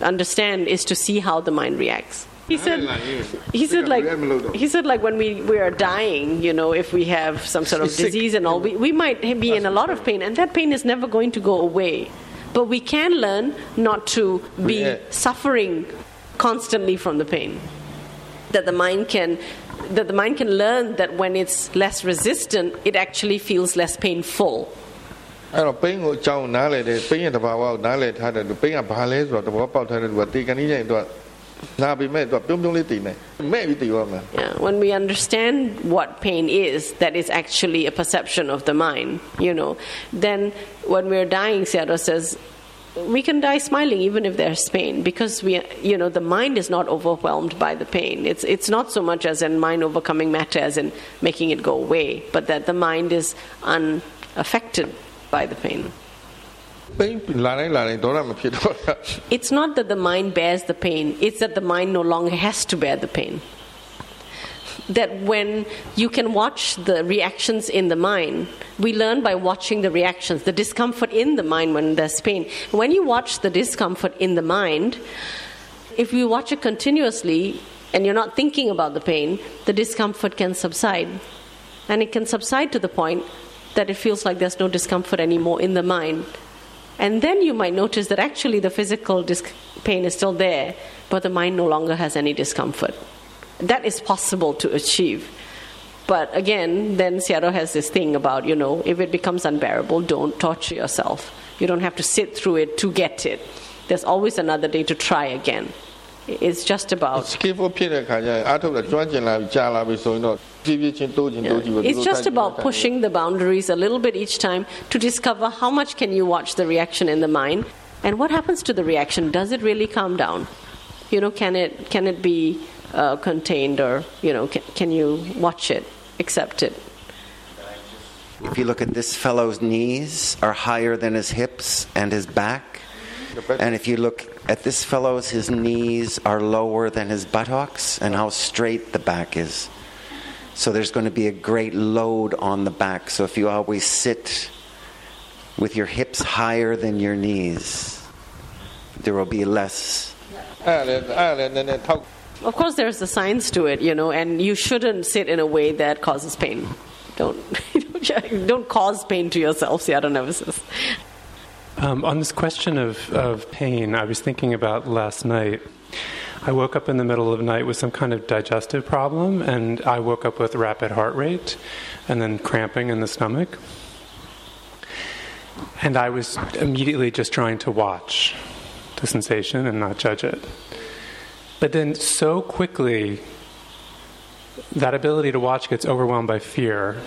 understand is to see how the mind reacts. He said, he said like he said like when we, we are dying you know if we have some sort of Sick. disease and all we, we might be in a lot of pain and that pain is never going to go away but we can learn not to be React. suffering constantly from the pain that the mind can that the mind can learn that when it's less resistant it actually feels less painful အဲ့တော့ pain ကိုအကြောင်းနားလဲတယ် pain ရဲ့တဘာဝကိုနားလဲထားတယ်သူ pain ကဘာလဲဆိုတော့တဘောပေါက်ထားတယ်သူကတေကန်ကြီးကျရင်သူက yeah, when we understand what pain is, that is actually a perception of the mind, you know, then when we're dying, Sayadaw says, we can die smiling even if there's pain because we you know the mind is not overwhelmed by the pain. It's it's not so much as in mind overcoming matter as in making it go away but that the mind is unaffected by the pain. It's not that the mind bears the pain, it's that the mind no longer has to bear the pain. That when you can watch the reactions in the mind, we learn by watching the reactions, the discomfort in the mind when there's pain. When you watch the discomfort in the mind, if you watch it continuously and you're not thinking about the pain, the discomfort can subside. And it can subside to the point that it feels like there's no discomfort anymore in the mind. And then you might notice that actually the physical dis- pain is still there, but the mind no longer has any discomfort. That is possible to achieve. But again, then Sayadaw has this thing about, you know, if it becomes unbearable, don't torture yourself. You don't have to sit through it to get it. There's always another day to try again. it's just about skillful ဖြစ်တဲ့ခါကျရင်အားထုတ်တာကျွမ်းကျင်လာပြီကြာလာပြီဆိုရင်တော့ဖြည်းဖြည်းချင်းတိုးကျင်တိုးကြည့်ပဲ It's just about pushing the boundaries a little bit each time to discover how much can you watch the reaction in the mind and what happens to the reaction. Does it really calm down? You know, can it can it be uh, contained or you know can, can you watch it, accept it? If you look at this fellow's knees are higher than his hips and his back. and if you look at this fellow's, his knees are lower than his buttocks, and how straight the back is. So there's going to be a great load on the back. So if you always sit with your hips higher than your knees, there will be less. Of course, there's the science to it, you know, and you shouldn't sit in a way that causes pain. Don't don't, cause pain to yourself, Sayadaw Nemesis. Um, on this question of, of pain, I was thinking about last night. I woke up in the middle of the night with some kind of digestive problem, and I woke up with rapid heart rate and then cramping in the stomach. And I was immediately just trying to watch the sensation and not judge it. But then so quickly, that ability to watch gets overwhelmed by fear.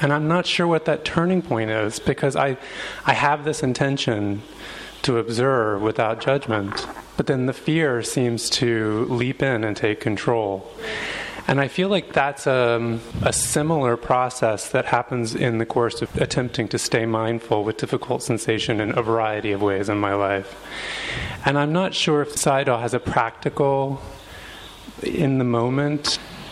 And I'm not sure what that turning point is because I, I have this intention to observe without judgment, but then the fear seems to leap in and take control. And I feel like that's a, a similar process that happens in the course of attempting to stay mindful with difficult sensation in a variety of ways in my life. And I'm not sure if Sayadaw has a practical, in the moment,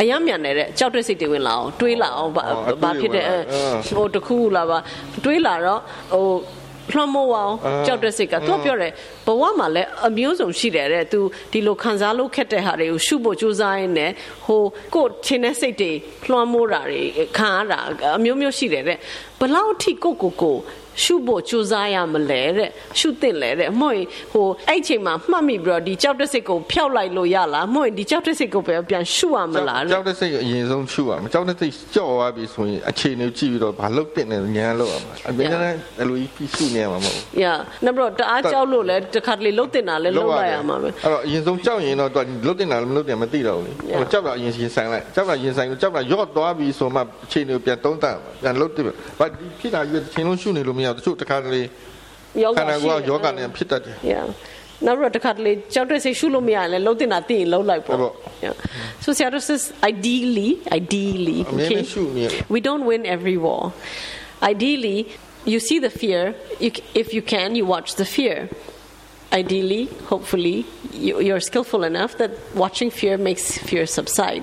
အယမ်းမြန်နေတဲ့ကြောက်တဲ့စိတ်တွေဝင်လာအောင်တွေးလာအောင်ဘာဘာဖြစ်တဲ့ဟိုတခုခုလာပါတွေးလာတော့ဟိုလွှမ်းမိုးအောင်ကြောက်တဲ့စိတ်ကသူကပြောတယ်ဘဝမှာလည်းအမျိုးစုံရှိတယ်တဲ့ तू ဒီလိုခံစားလို့ခက်တဲ့ဟာတွေကိုရှုဖို့ကြိုးစားရင်းနဲ့ဟိုကိုယ်ချင်းတဲ့စိတ်တွေလွှမ်းမိုးတာတွေခံရတာအမျိုးမျိုးရှိတယ်တဲ့ဘလောက်ထိကိုကိုကို ရှုဖို့ကြိုးစားရမလဲတဲ့ရှုသင့်လဲတဲ့အမဟုတ်ဟိုအဲ့ချိန်မှာမှတ်မိပြီးတော့ဒီကြောက်တဲ့စိတ်ကိုဖျောက်လိုက်လို့ရလားမဟုတ်ဒီကြောက်တဲ့စိတ်ကိုပဲပြန်ရှုရမလားကြောက်တဲ့စိတ်အရင်ဆုံးရှုရမယ်ကြောက်တဲ့စိတ်ကြောက်သွားပြီဆိုရင်အခြေအနေကြည့်ပြီးတော့ဘာလုပ်တင်နေညာလုပ်ရမှာအပြင်လည်းအလိုကြီးရှုနေရမှာမဟုတ် yeah နောက်ပြီးတော့တအားကြောက်လို့လဲတခါတလေလှုပ်တင်တာလဲလှုပ်လိုက်ရမှာပဲအဲ့တော့အရင်ဆုံးကြောက်ရင်တော့သူလှုပ်တင်တာလည်းမလှုပ်တင်မသိတော့ဘူးလေကြောက်တာအရင်ရင်ဆိုင်လိုက်ကြောက်တာရင်ဆိုင်လို့ကြောက်တာရော့သွားပြီဆိုမှအခြေအနေကိုပြန်သုံးသပ်ပြန်လှုပ်တင်ဘာဒီဖြစ်တာရွေးချင်းလုံးရှုနေလို့မြောက်တချို့တခါတလေယောဂခန္ဓာကိုယ်ကယောဂနဲ့ဖြစ်တတ်တယ် uh, yeah. နောက်တော့တခါတလေကြောက်တဲ့စိတ်ရှုလို့မရရင်လည်းလှုပ်တင်တာသိရင်လှုပ်လိုက်ပေါ့ yeah so Sayadaw says ideally ideally okay we don't win every war. Ideally you see the fear you, if you can you watch the fear ideally hopefully you, you're skillful enough that watching fear makes fear subside.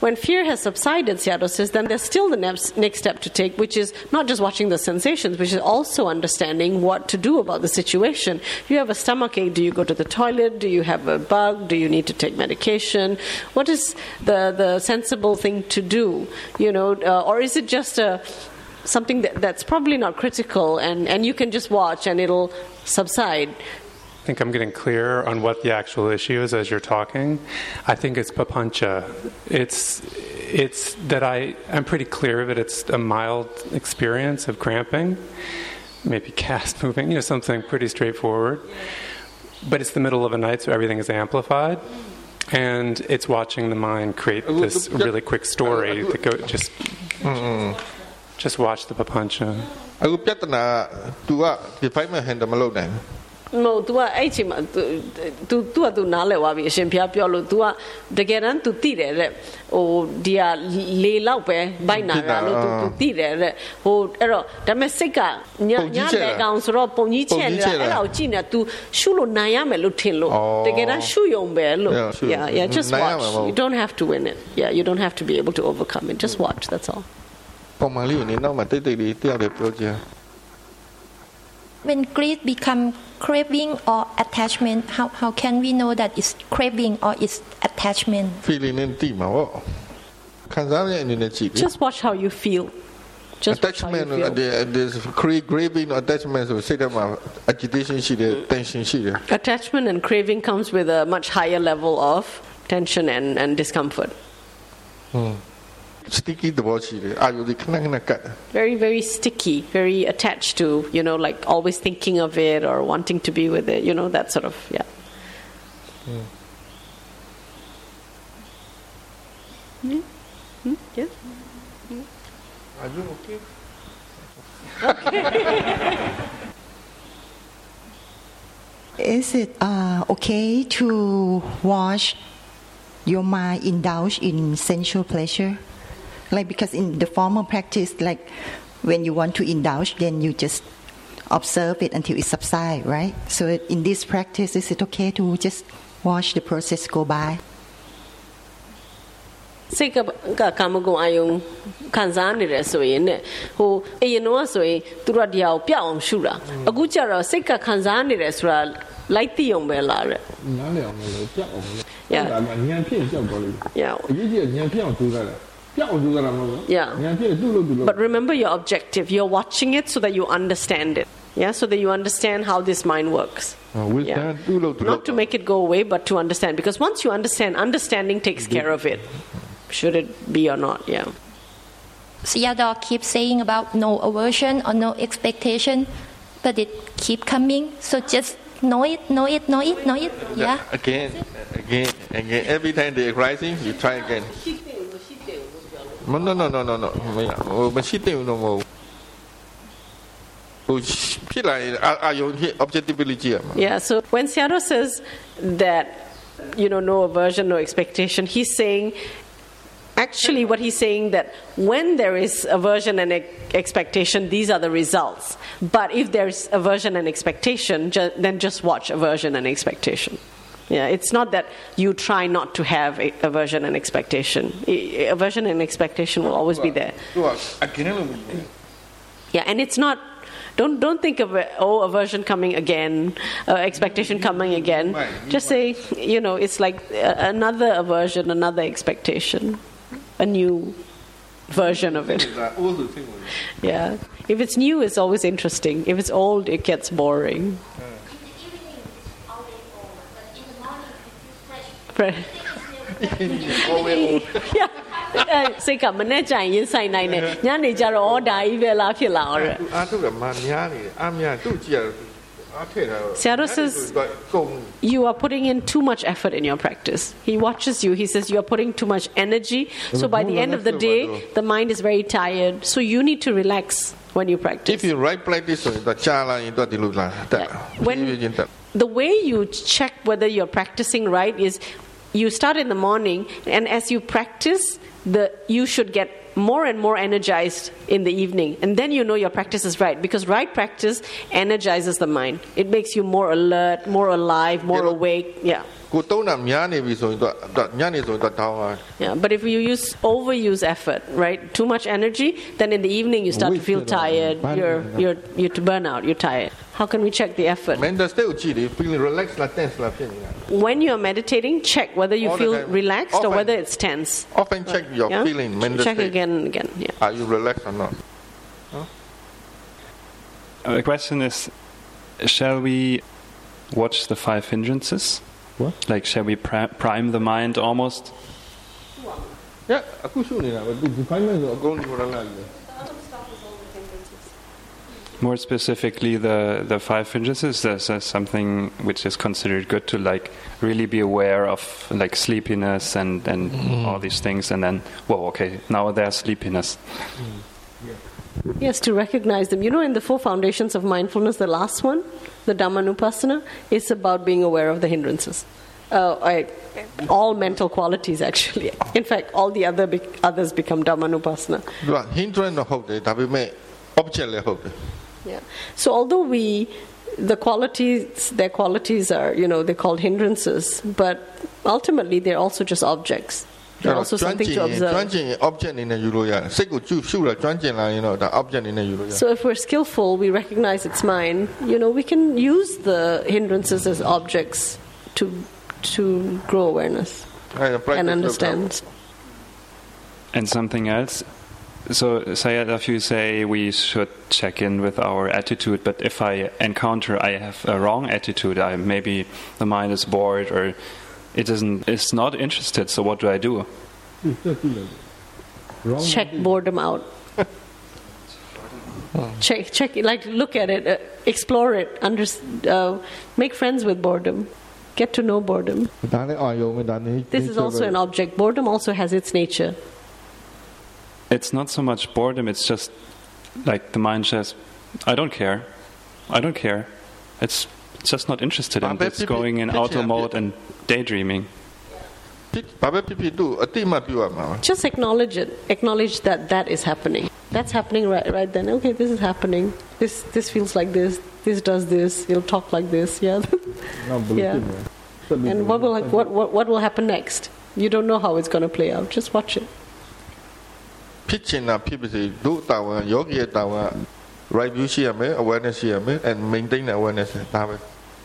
When fear has subsided Sayadaw says then there's still the next, next step to take which is not just watching the sensations which is also understanding what to do about the situation. You have a stomach ache do you go to the toilet? Do you have a bug? Do you need to take medication? What is the, the sensible thing to do you know uh, or is it just a something that, that's probably not critical and, and you can just watch and it'll subside I think I'm getting clear on what the actual issue is as you're talking. I think it's papancha. It's it's that I I'm pretty clear of it. It's a mild experience of cramping, maybe cast moving, you know, something pretty straightforward. But it's the middle of a night, so everything is amplified. And it's watching the mind create this really quick story that go just just watch the papancha. အခုပြဿနာ तू က definement handle မလုပ်နိုင်ဘူး no तू ကအဲ့ချိန်မှာ तू तू तू က तू နားလဲသွားပြီအရှင်ဘုရားပြောလို့ तू ကတကယ်တမ်း तू သိတယ်တဲ့ဟိုဒီဟာလေလောက်ပဲဘိုက်နာတာလို့ तू तू သိတယ်တဲ့ဟိုအဲ့တော့ဒါပေမဲ့စိတ်ကညညလေကောင်ဆိုတော့ပုံကြီးချက်နေတာအဲ့ဒါကိုကြည့်နေ तू ရှုလို့နိုင်ရမယ်လို့ထင်လို့တကယ်တမ်းရှုယုံပဲလို့ yeah yeah just watch you don't have to win it yeah you don't have to be able to overcome it just watch that's all ပုံမှန်လေးကိုနေနောက်မှာတိတ်တိတ်လေးတယောက်တည်းပြောကြ when greed become craving or attachment? How, how can we know that it's craving or it's attachment? Feeling in Just watch how you feel. Just attachment, watch how you feel. Uh, the, uh, craving, attachment, so say that agitation, she the tension, she Attachment and craving comes with a much higher level of tension and, and discomfort. Hmm sticky very very sticky very attached to you know like always thinking of it or wanting to be with it you know that sort of yeah. Hmm. Hmm? Are you okay? Is it uh, okay to watch your mind indulge in sensual pleasure? Like because in the formal practice, like when you want to indulge, then you just observe it until it subsides, right? So in this practice, is it okay to just watch the process go by? စိတ်ကကကာမဂုဏ်အာယုံခံစားနေတယ်ဆိုရင်ねဟိုအရင်တော့ဆိုရင်သူတို့ကတရားကိုပြအောင်ရှုတာအခုကျတော့စိတ်ကခံစားနေတယ်ဆိုတာလိုက်သိအောင်ပဲလားတဲ့နားလည်အောင်လို့ကြောက်အောင်လို့ Yeah. ဒါမှညံဖြစ်ကြောက်တော့လေ Yeah. အရေးကြီးကညံဖြစ်အောင်ကြိုးစားတာကြောက်အောင်ကြိုးစားတာမဟုတ်ဘူး Yeah. But remember your objective. You're watching it so that you understand it. Yeah, so that you understand how this mind works. Uh, yeah. Not to make it go away, but to understand. Because once you understand, understanding takes care of it. Should it be or not, yeah. Sayadaw keeps saying about no aversion or no expectation, but it keep coming. So just know it, know it, know it, know it. Yeah. Again, again, again. Every time they're rising, you try again. No, no, no, no, no, no. Machine no more. Yeah, so when Sayadaw says that, you know, no aversion, no expectation, he's saying actually what he's saying that when there is aversion and expectation these are the results but if there's aversion and expectation ju- then just watch aversion and expectation yeah, it's not that you try not to have a, aversion and expectation. A, aversion and expectation will always be there. Yeah, and it's not. Don't don't think of oh aversion coming again, uh, expectation coming again. Just say you know it's like uh, another aversion, another expectation, a new version of it. Yeah, if it's new, it's always interesting. If it's old, it gets boring. Right. yeah. အဲစိတ်ကမနဲ့ကြိုင်ရင်ဆိုင်နိုင်တယ်ညနေကျတော့ဩဒါကြီးပဲလားဖြစ်လာတော့ သူအားထုတ်တယ်မာများနေတယ်အားများသူ့ကြည့်ရအားထည့်တာ Seattle says ကုန် you are putting in too much effort in your practice. He watches you. He says you are putting too much energy. So by the end of the day, the mind is very tired. So you need to relax when you practice. If you right practice, when the way you check whether you're practicing right is you start in the morning, and as you practice, the you should get more and more energized in the evening and then you know your practice is right because right practice energizes the mind. It makes you more alert more alive more you know, awake yeah. ကိုတုံးတာများနေပြီဆိုရင်တော့တော့ညနေဆိုရင်တော့တောင်းသွား Yeah, but if you use overuse effort, right, too much energy, then in the evening you start to feel tired. You're you're you to burn out. You're tired. How can we check the effort? mental state ကိုကြည့်လေ feeling relax လား tense လားဖြစ်နေတာ When you're meditating, check whether you All the feel time. relaxed or Often. whether it's tense. often check your Yeah? feeling mental Check state again and again. Yeah. are you relaxed or not Uh, The question is shall we watch the five hindrances? What? Like, shall we prime the mind almost? But. More specifically, the, the five fingers is something which is considered good to like really be aware of like sleepiness and, and mm. all these things, and then, well, okay, now there's sleepiness. Mm. Yes, to recognize them. You know, in the four foundations of mindfulness, the last one, the Dhammanupassana, is about being aware of the hindrances. Uh, I, all mental qualities, actually. In fact, all the other bec others become Dhammanupassana. သူက hindrance တော့ဟုတ်တယ်ဒါပေမဲ့ object လည်းဟုတ်တယ် Yeah. So although we, the qualities, their qualities are, you know, they're called hindrances, but ultimately they're also just objects. အဲ့တော့ also ကျွမ်း something ကျင် to ရင်ကျွမ်း observe. ကျင်ရင် object အနေနဲ့ယူလို့ရတယ်စိတ်ကိုကျူရှုတာကျွမ်းကျင်လာရင်တော့ဒါ object အနေနဲ့ယူလို့ရတယ် So if we're skillful, we recognize it's mine. You know, we can use the hindrances as objects to to grow awareness အဲ့ဒါ practice and လုပ်တာ understand. And something else. So, Sayed, if you say we should check in with our attitude, but if I encounter I have a wrong attitude, I maybe the mind is bored or it isn't it's not interested so what do i do? Check boredom out. Check check like look at it uh, explore it under, uh, make friends with boredom. Get to know boredom. This is also an object. Boredom also has its nature. It's not so much boredom it's just like the mind says i don't care. I don't care. It's just not interested in it's going in auto mode and daydreaming. ဘာပဲဖြစ်ဖြစ်သူ့အတိအမှတ်ပြုရမှာပါ Just acknowledge it. Acknowledge that that is happening. That's happening right, right then. Okay, this is happening. This this feels like this. This does this. He'll talk like this. Yeah. yeah. And what will what, what what will happen next? You don't know how it's going to play out. Just watch it. ဖြစ်ချင်တာဖြစ်ပါစေဒုတာဝန်ယောဂီရဲ့တာဝန် right view ရှိရမယ် awareness ရှိရမယ် and maintain the awareness ဒါပဲ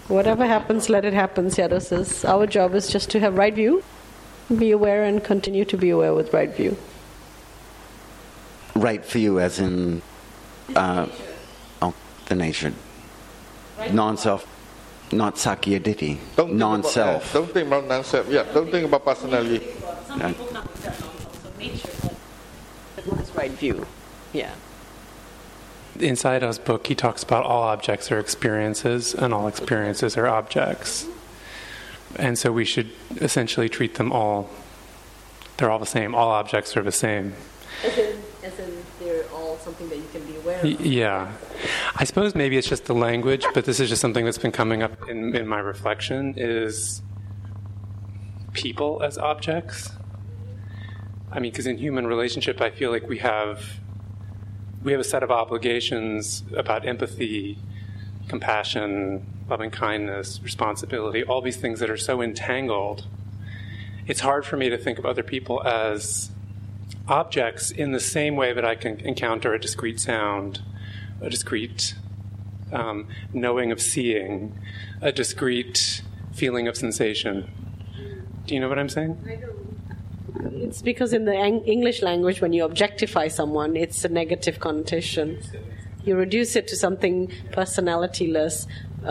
Whatever happens, let it happen. Sayadaw says our job is just to have right view, be aware, and continue to be aware with right view. Right for you, as in uh, oh, the nature, non-self, not sakkaya ditthi, Don't think about non-self. that. Don't think about non-self. Yeah, don't think about personality. Uh, What is right view? Yeah. In Sayadaw's book, he talks about all objects are experiences and all experiences are objects. And so we should essentially treat them all, they're all the same. All objects are the same. As in, as in, they're all something that you can be aware Y- Yeah. I suppose maybe it's just the language, but this is just something that's been coming up in, in my reflection is people as objects. I mean, because in human relationship, I feel like we have we have a set of obligations about empathy, compassion, loving kindness, responsibility, all these things that are so entangled. It's hard for me to think of other people as objects in the same way that I can encounter a discrete sound, a discrete um, knowing of seeing, a discrete feeling of sensation. Do you know what I'm saying? It's because in the Ang- English language, when you objectify someone, it's a negative connotation. You reduce it to something personalityless,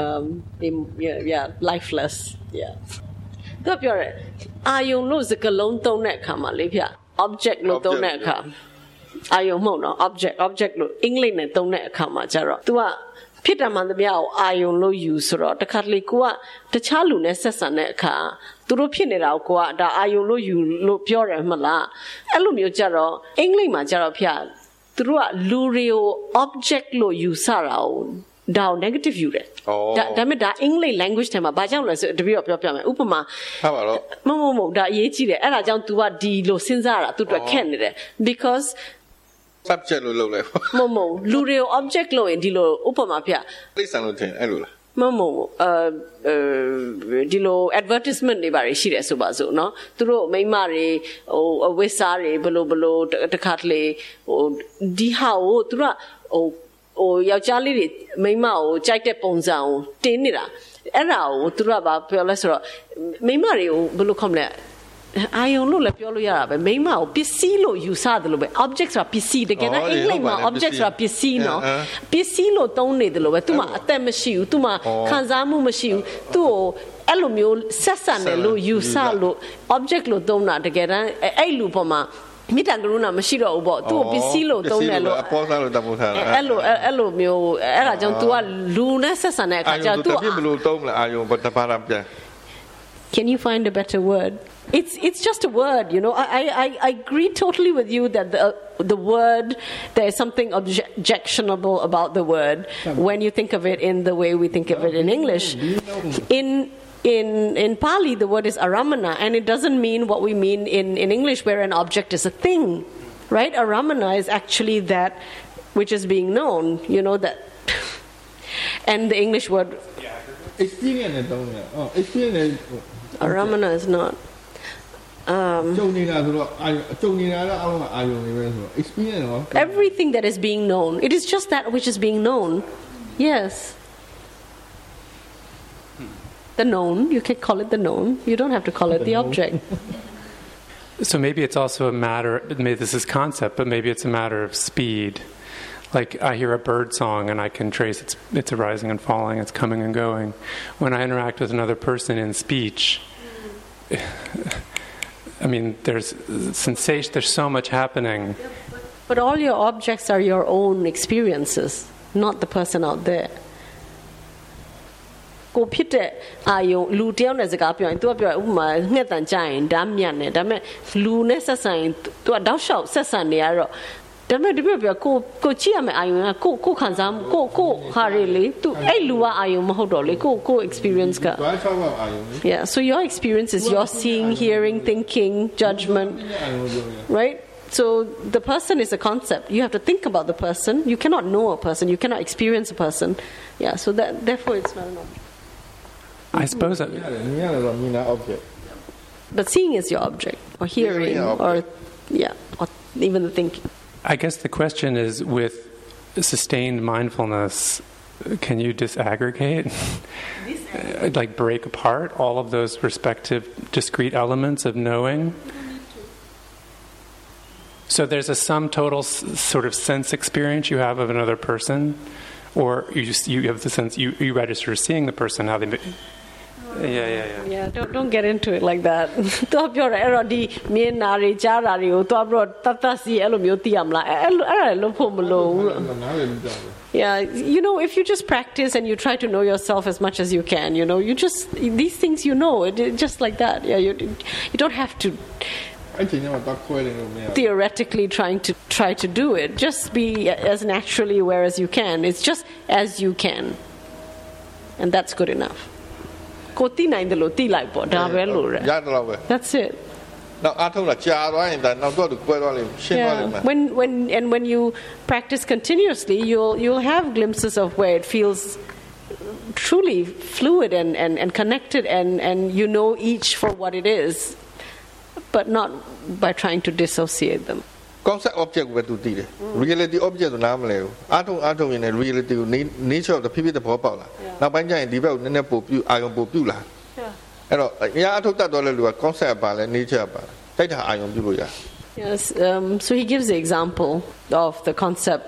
um, im- yeah, yeah, lifeless. Yeah. သူကပြောတယ်အာယုံလို့စကလုံးသုံးတဲ့အခါမှာလေဗျ object လို့သုံးတဲ့အခါအာယုံမဟုတ်တော့ object object လို့အင်္ဂလိပ်နဲ့သုံးတဲ့အခါမှာကျတော့ तू ကဖြစ်တယ်မှန်သမျှကိုအာယုံလို့ယူဆိုတော့တခါတလေကိုကတခြားလူနဲ့ဆက်ဆံတဲ့အခါ သူတို့ဖြစ်နေတာကိုကိုကဒါအာယုံလို့ယူလို့ပြောတယ်မလားအဲ့လိုမျိုးကြတော့အင်္ဂလိပ်မှာကြတော့ဗျသူတို့ကလူတွေကို object လို့ယူဆတာကိုဒါကို negative ယူတယ်ဒါဒါပေမဲ့ဒါအင်္ဂလိပ် language ထဲမှာဘာကြောင့်လဲဆိုတပည့်တော့ပြောပြမယ်ဥပမာဟာပါတော့မမမဒါအရေးကြီးတယ်အဲ့ဒါကြောင့် तू ကဒီလိုစဉ်းစားတာသူတို့ခက်နေတယ် because subject လို့လုပ်လိုက်မမလူတွေကို object လို့ရင်ဒီလိုဥပမာပြလိမ့်ဆန်လို့ထင်အဲ့လိုလား မမအဲဒီလို advertisement တွေပါရှိတယ်ဆိုပါစို့เนาะသူတို့မိန်းမတွေဟိုအဝတ်စားတွေဘလို့ဘလို့တခါတလေဟိုဒီဟာကိုသူတို့ကဟိုဟိုယောက်ျားလေးတွေမိန်းမကိုကြိုက်တဲ့ပုံစံကိုတင်းနေတာအဲ့ဒါကိုသူတို့ကဘာပြောလဲဆိုတော့မိန်းမတွေကိုဘယ်လိုခေါမလဲ အာယုံလို့လည်းပြောလို့ရတာပဲမိန်းမကိုပစ္စည်းလို့ယူဆတယ်လို့ပဲ object ဆိုတာပစ္စည်းတကယ်တော့အင်္ဂလိပ်မှာ object ဆိုတာပစ္စည်းနော်ပစ္စည်းလို့သုံးနေတယ်လို့ပဲသူမှအသက်မရှိဘူးသူမှခံစားမှုမရှိဘူးသူ့ကိုအဲ့လိုမျိုးဆက်ဆံတယ်လို့ယူဆလို့ object လို့သုံးတာတကယ်တမ်းအဲ့လူပေါ်မှာမိတ္တကရုဏာမရှိတော့ဘူးပေါ့သူ့ကိုပစ္စည်းလို့သုံးတယ်လို့အပေါ်စားလို့တမိုးထားအဲ့လိုအဲ့လိုမျိုးအဲ့ဒါကြောင့် तू ကလူနဲ့ဆက်ဆံတဲ့အခါအာကျယုံတော့သူ तू တပြည့်ဘလို့တုံးမလားအာယုံဘာတပါရပြန် Can you find a better word? It's it's just a word, you know. I, I, I agree totally with you that the uh, the word there is something objectionable about the word when you think of it in the way we think of it in English. In in, in Pali, the word is aramana, and it doesn't mean what we mean in, in English, where an object is a thing, right? Aramana is actually that which is being known, you know, that. and the English word အော် experience နဲ့ Aramana is not. um ကြုံနေတာဆိုတော့အာယုံကြုံနေတာလည်းအလုံးကအာယုံတွေပဲဆိုတော့ experience ရော everything that is being known it is just that which is being known yes the known you can call it the known you don't have to call it the object So maybe it's also a matter, maybe this is concept, but maybe it's a matter of speed. Like I hear a bird song and I can trace its, its arising and falling, it's coming and going. When I interact with another person in speech, I mean, there's sensation, there's so much happening. but all your objects are your own experiences not the person out there ကိုဖြစ်တဲ့အာယုံလူတယောက်နဲ့စကားပြောရင် तू ကပြောရင်ဥပမာငှက်တန်ကြရင်ဓာတ်မြတ်နေဒါပေမဲ့လူနဲ့ဆက်ဆံရင် तू ကတောက်လျှောက်ဆက်ဆံနေရတော့ ဒါပေမဲ့ဒီပြောပြောကိုကိုကြည့်ရမယ့်အာယုံကကိုကိုခံစားမှုကိုကိုဟာရလေ तू အဲ့လူကအာယုံမဟုတ်တော့လေကိုကို experience က တွားချောက်ကအာယုံလေ Yeah, so your experience is your seeing, hearing, thinking, judgment, အာယုံပြောရ right? So the person is a concept. You have to think about the person. You cannot know a person. You cannot experience a person. Yeah, so that therefore it's not an object. I suppose that, မြင်ရတယ်ဆိုတော့မြင်တာ object But seeing is your object, or hearing, yeah, or yeah, or even the thinking. I guess the question is with sustained mindfulness, can you disaggregate? like break apart all of those respective discrete elements of knowing? So there's a sum total s- sort of sense experience you have of another person, or you just you have the sense you, you register seeing the person how they. be- Yeah, yeah, yeah. Yeah, don't don't get into it like that. တော့ပြောတယ်အဲ့တော့ဒီမြင်တာတွေကြားတာတွေကိုတော့ပြီးတော့တတ်တတ်စီအဲ့လိုမျိုးသိရမလားအဲ့အဲ့လိုအဲ့ဒါလည်းလုပ်ဖို့မလိုဘူးလို့ နားရပြီးတော့ Yeah, you know, if you just practice and you try to know yourself as much as you can, you know, you just these things you know, it, it- just like that. Yeah, you you don't have to အဲ့ချိန်ကျမှတော့ခွဲတယ်လို့မရဘူး theoretically trying to try to do it. Just be as naturally aware as you can. It's just as you can, and that's good enough. ကိုတိနိုင်တယ်လို့တိလိုက်ပေါ့ဒါပဲလို့ရ ရတယ်လို့ပဲ That's it. နောက်အားထုတ်တာကြာသွားရင်ဒါနောက်တော့သူကွဲသွားလိမ့်မယ်ရှင်းသွားလိမ့်မယ် When when and when you practice continuously, you'll you'll have glimpses of where it feels truly fluid and, and, and connected and, and you know each for what it is, but not by trying to dissociate them. concept object ကိုပဲသူသိတယ် reality object ကိုနားမလဲဘူးအားထုတ်အားထုတ်ရင်လည်း reality ကို nature ကိုတဖြည်းဖြည်းသဘောပေါက်လာနောက်ပိုင်းကျရင်ဒီဘက်ကိုနည်းနည်းပို့ပြအာယုံပို့ပြလာ အဲ့တော့အရာအထုတ်တတ်တော့လေလူက concept ပါလဲ nature ပါတိုက်တာအာယုံပြုလို့ရ Yes, um, so he gives the example of the concept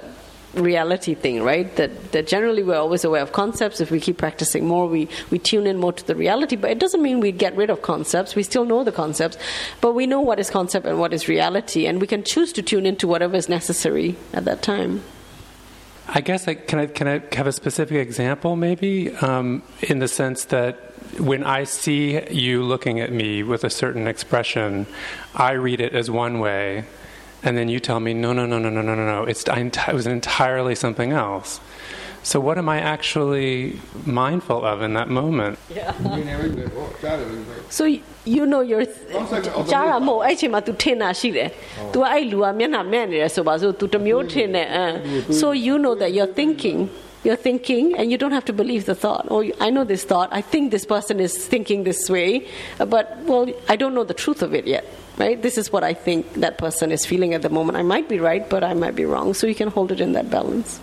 reality thing, right? That, that generally we're always aware of concepts. If we keep practicing more, we, we tune in more to the reality. But it doesn't mean we get rid of concepts. We still know the concepts, but we know what is concept and what is reality, and we can choose to tune into whatever is necessary at that time. I guess I, can I can I have a specific example, maybe, um, in the sense that when I see you looking at me with a certain expression, I read it as one way, and then you tell me, no, no, no, no, no, no, no, no, it's I, enti- it was entirely something else. So what am I actually mindful of in that moment? မြင်နေပြီပဲပေါ့ကြားတယ်ပဲ So y- you know your ကြားတာမဟုတ်အဲ့ချိန်မှာ तू ထင်တာရှိတယ် तू ကအဲ့လူကမျက်နှာမဲ့နေတယ်ဆိုပါစို့ तू တစ်မျိုးထင်တယ်အဲ so you know that you're thinking you're thinking and you don't have to believe the thought oh I know this thought I think this person is thinking this way but well I don't know the truth of it yet right? This is what I think that person is feeling at the moment. I might be right but I might be wrong. So you can hold it in that balance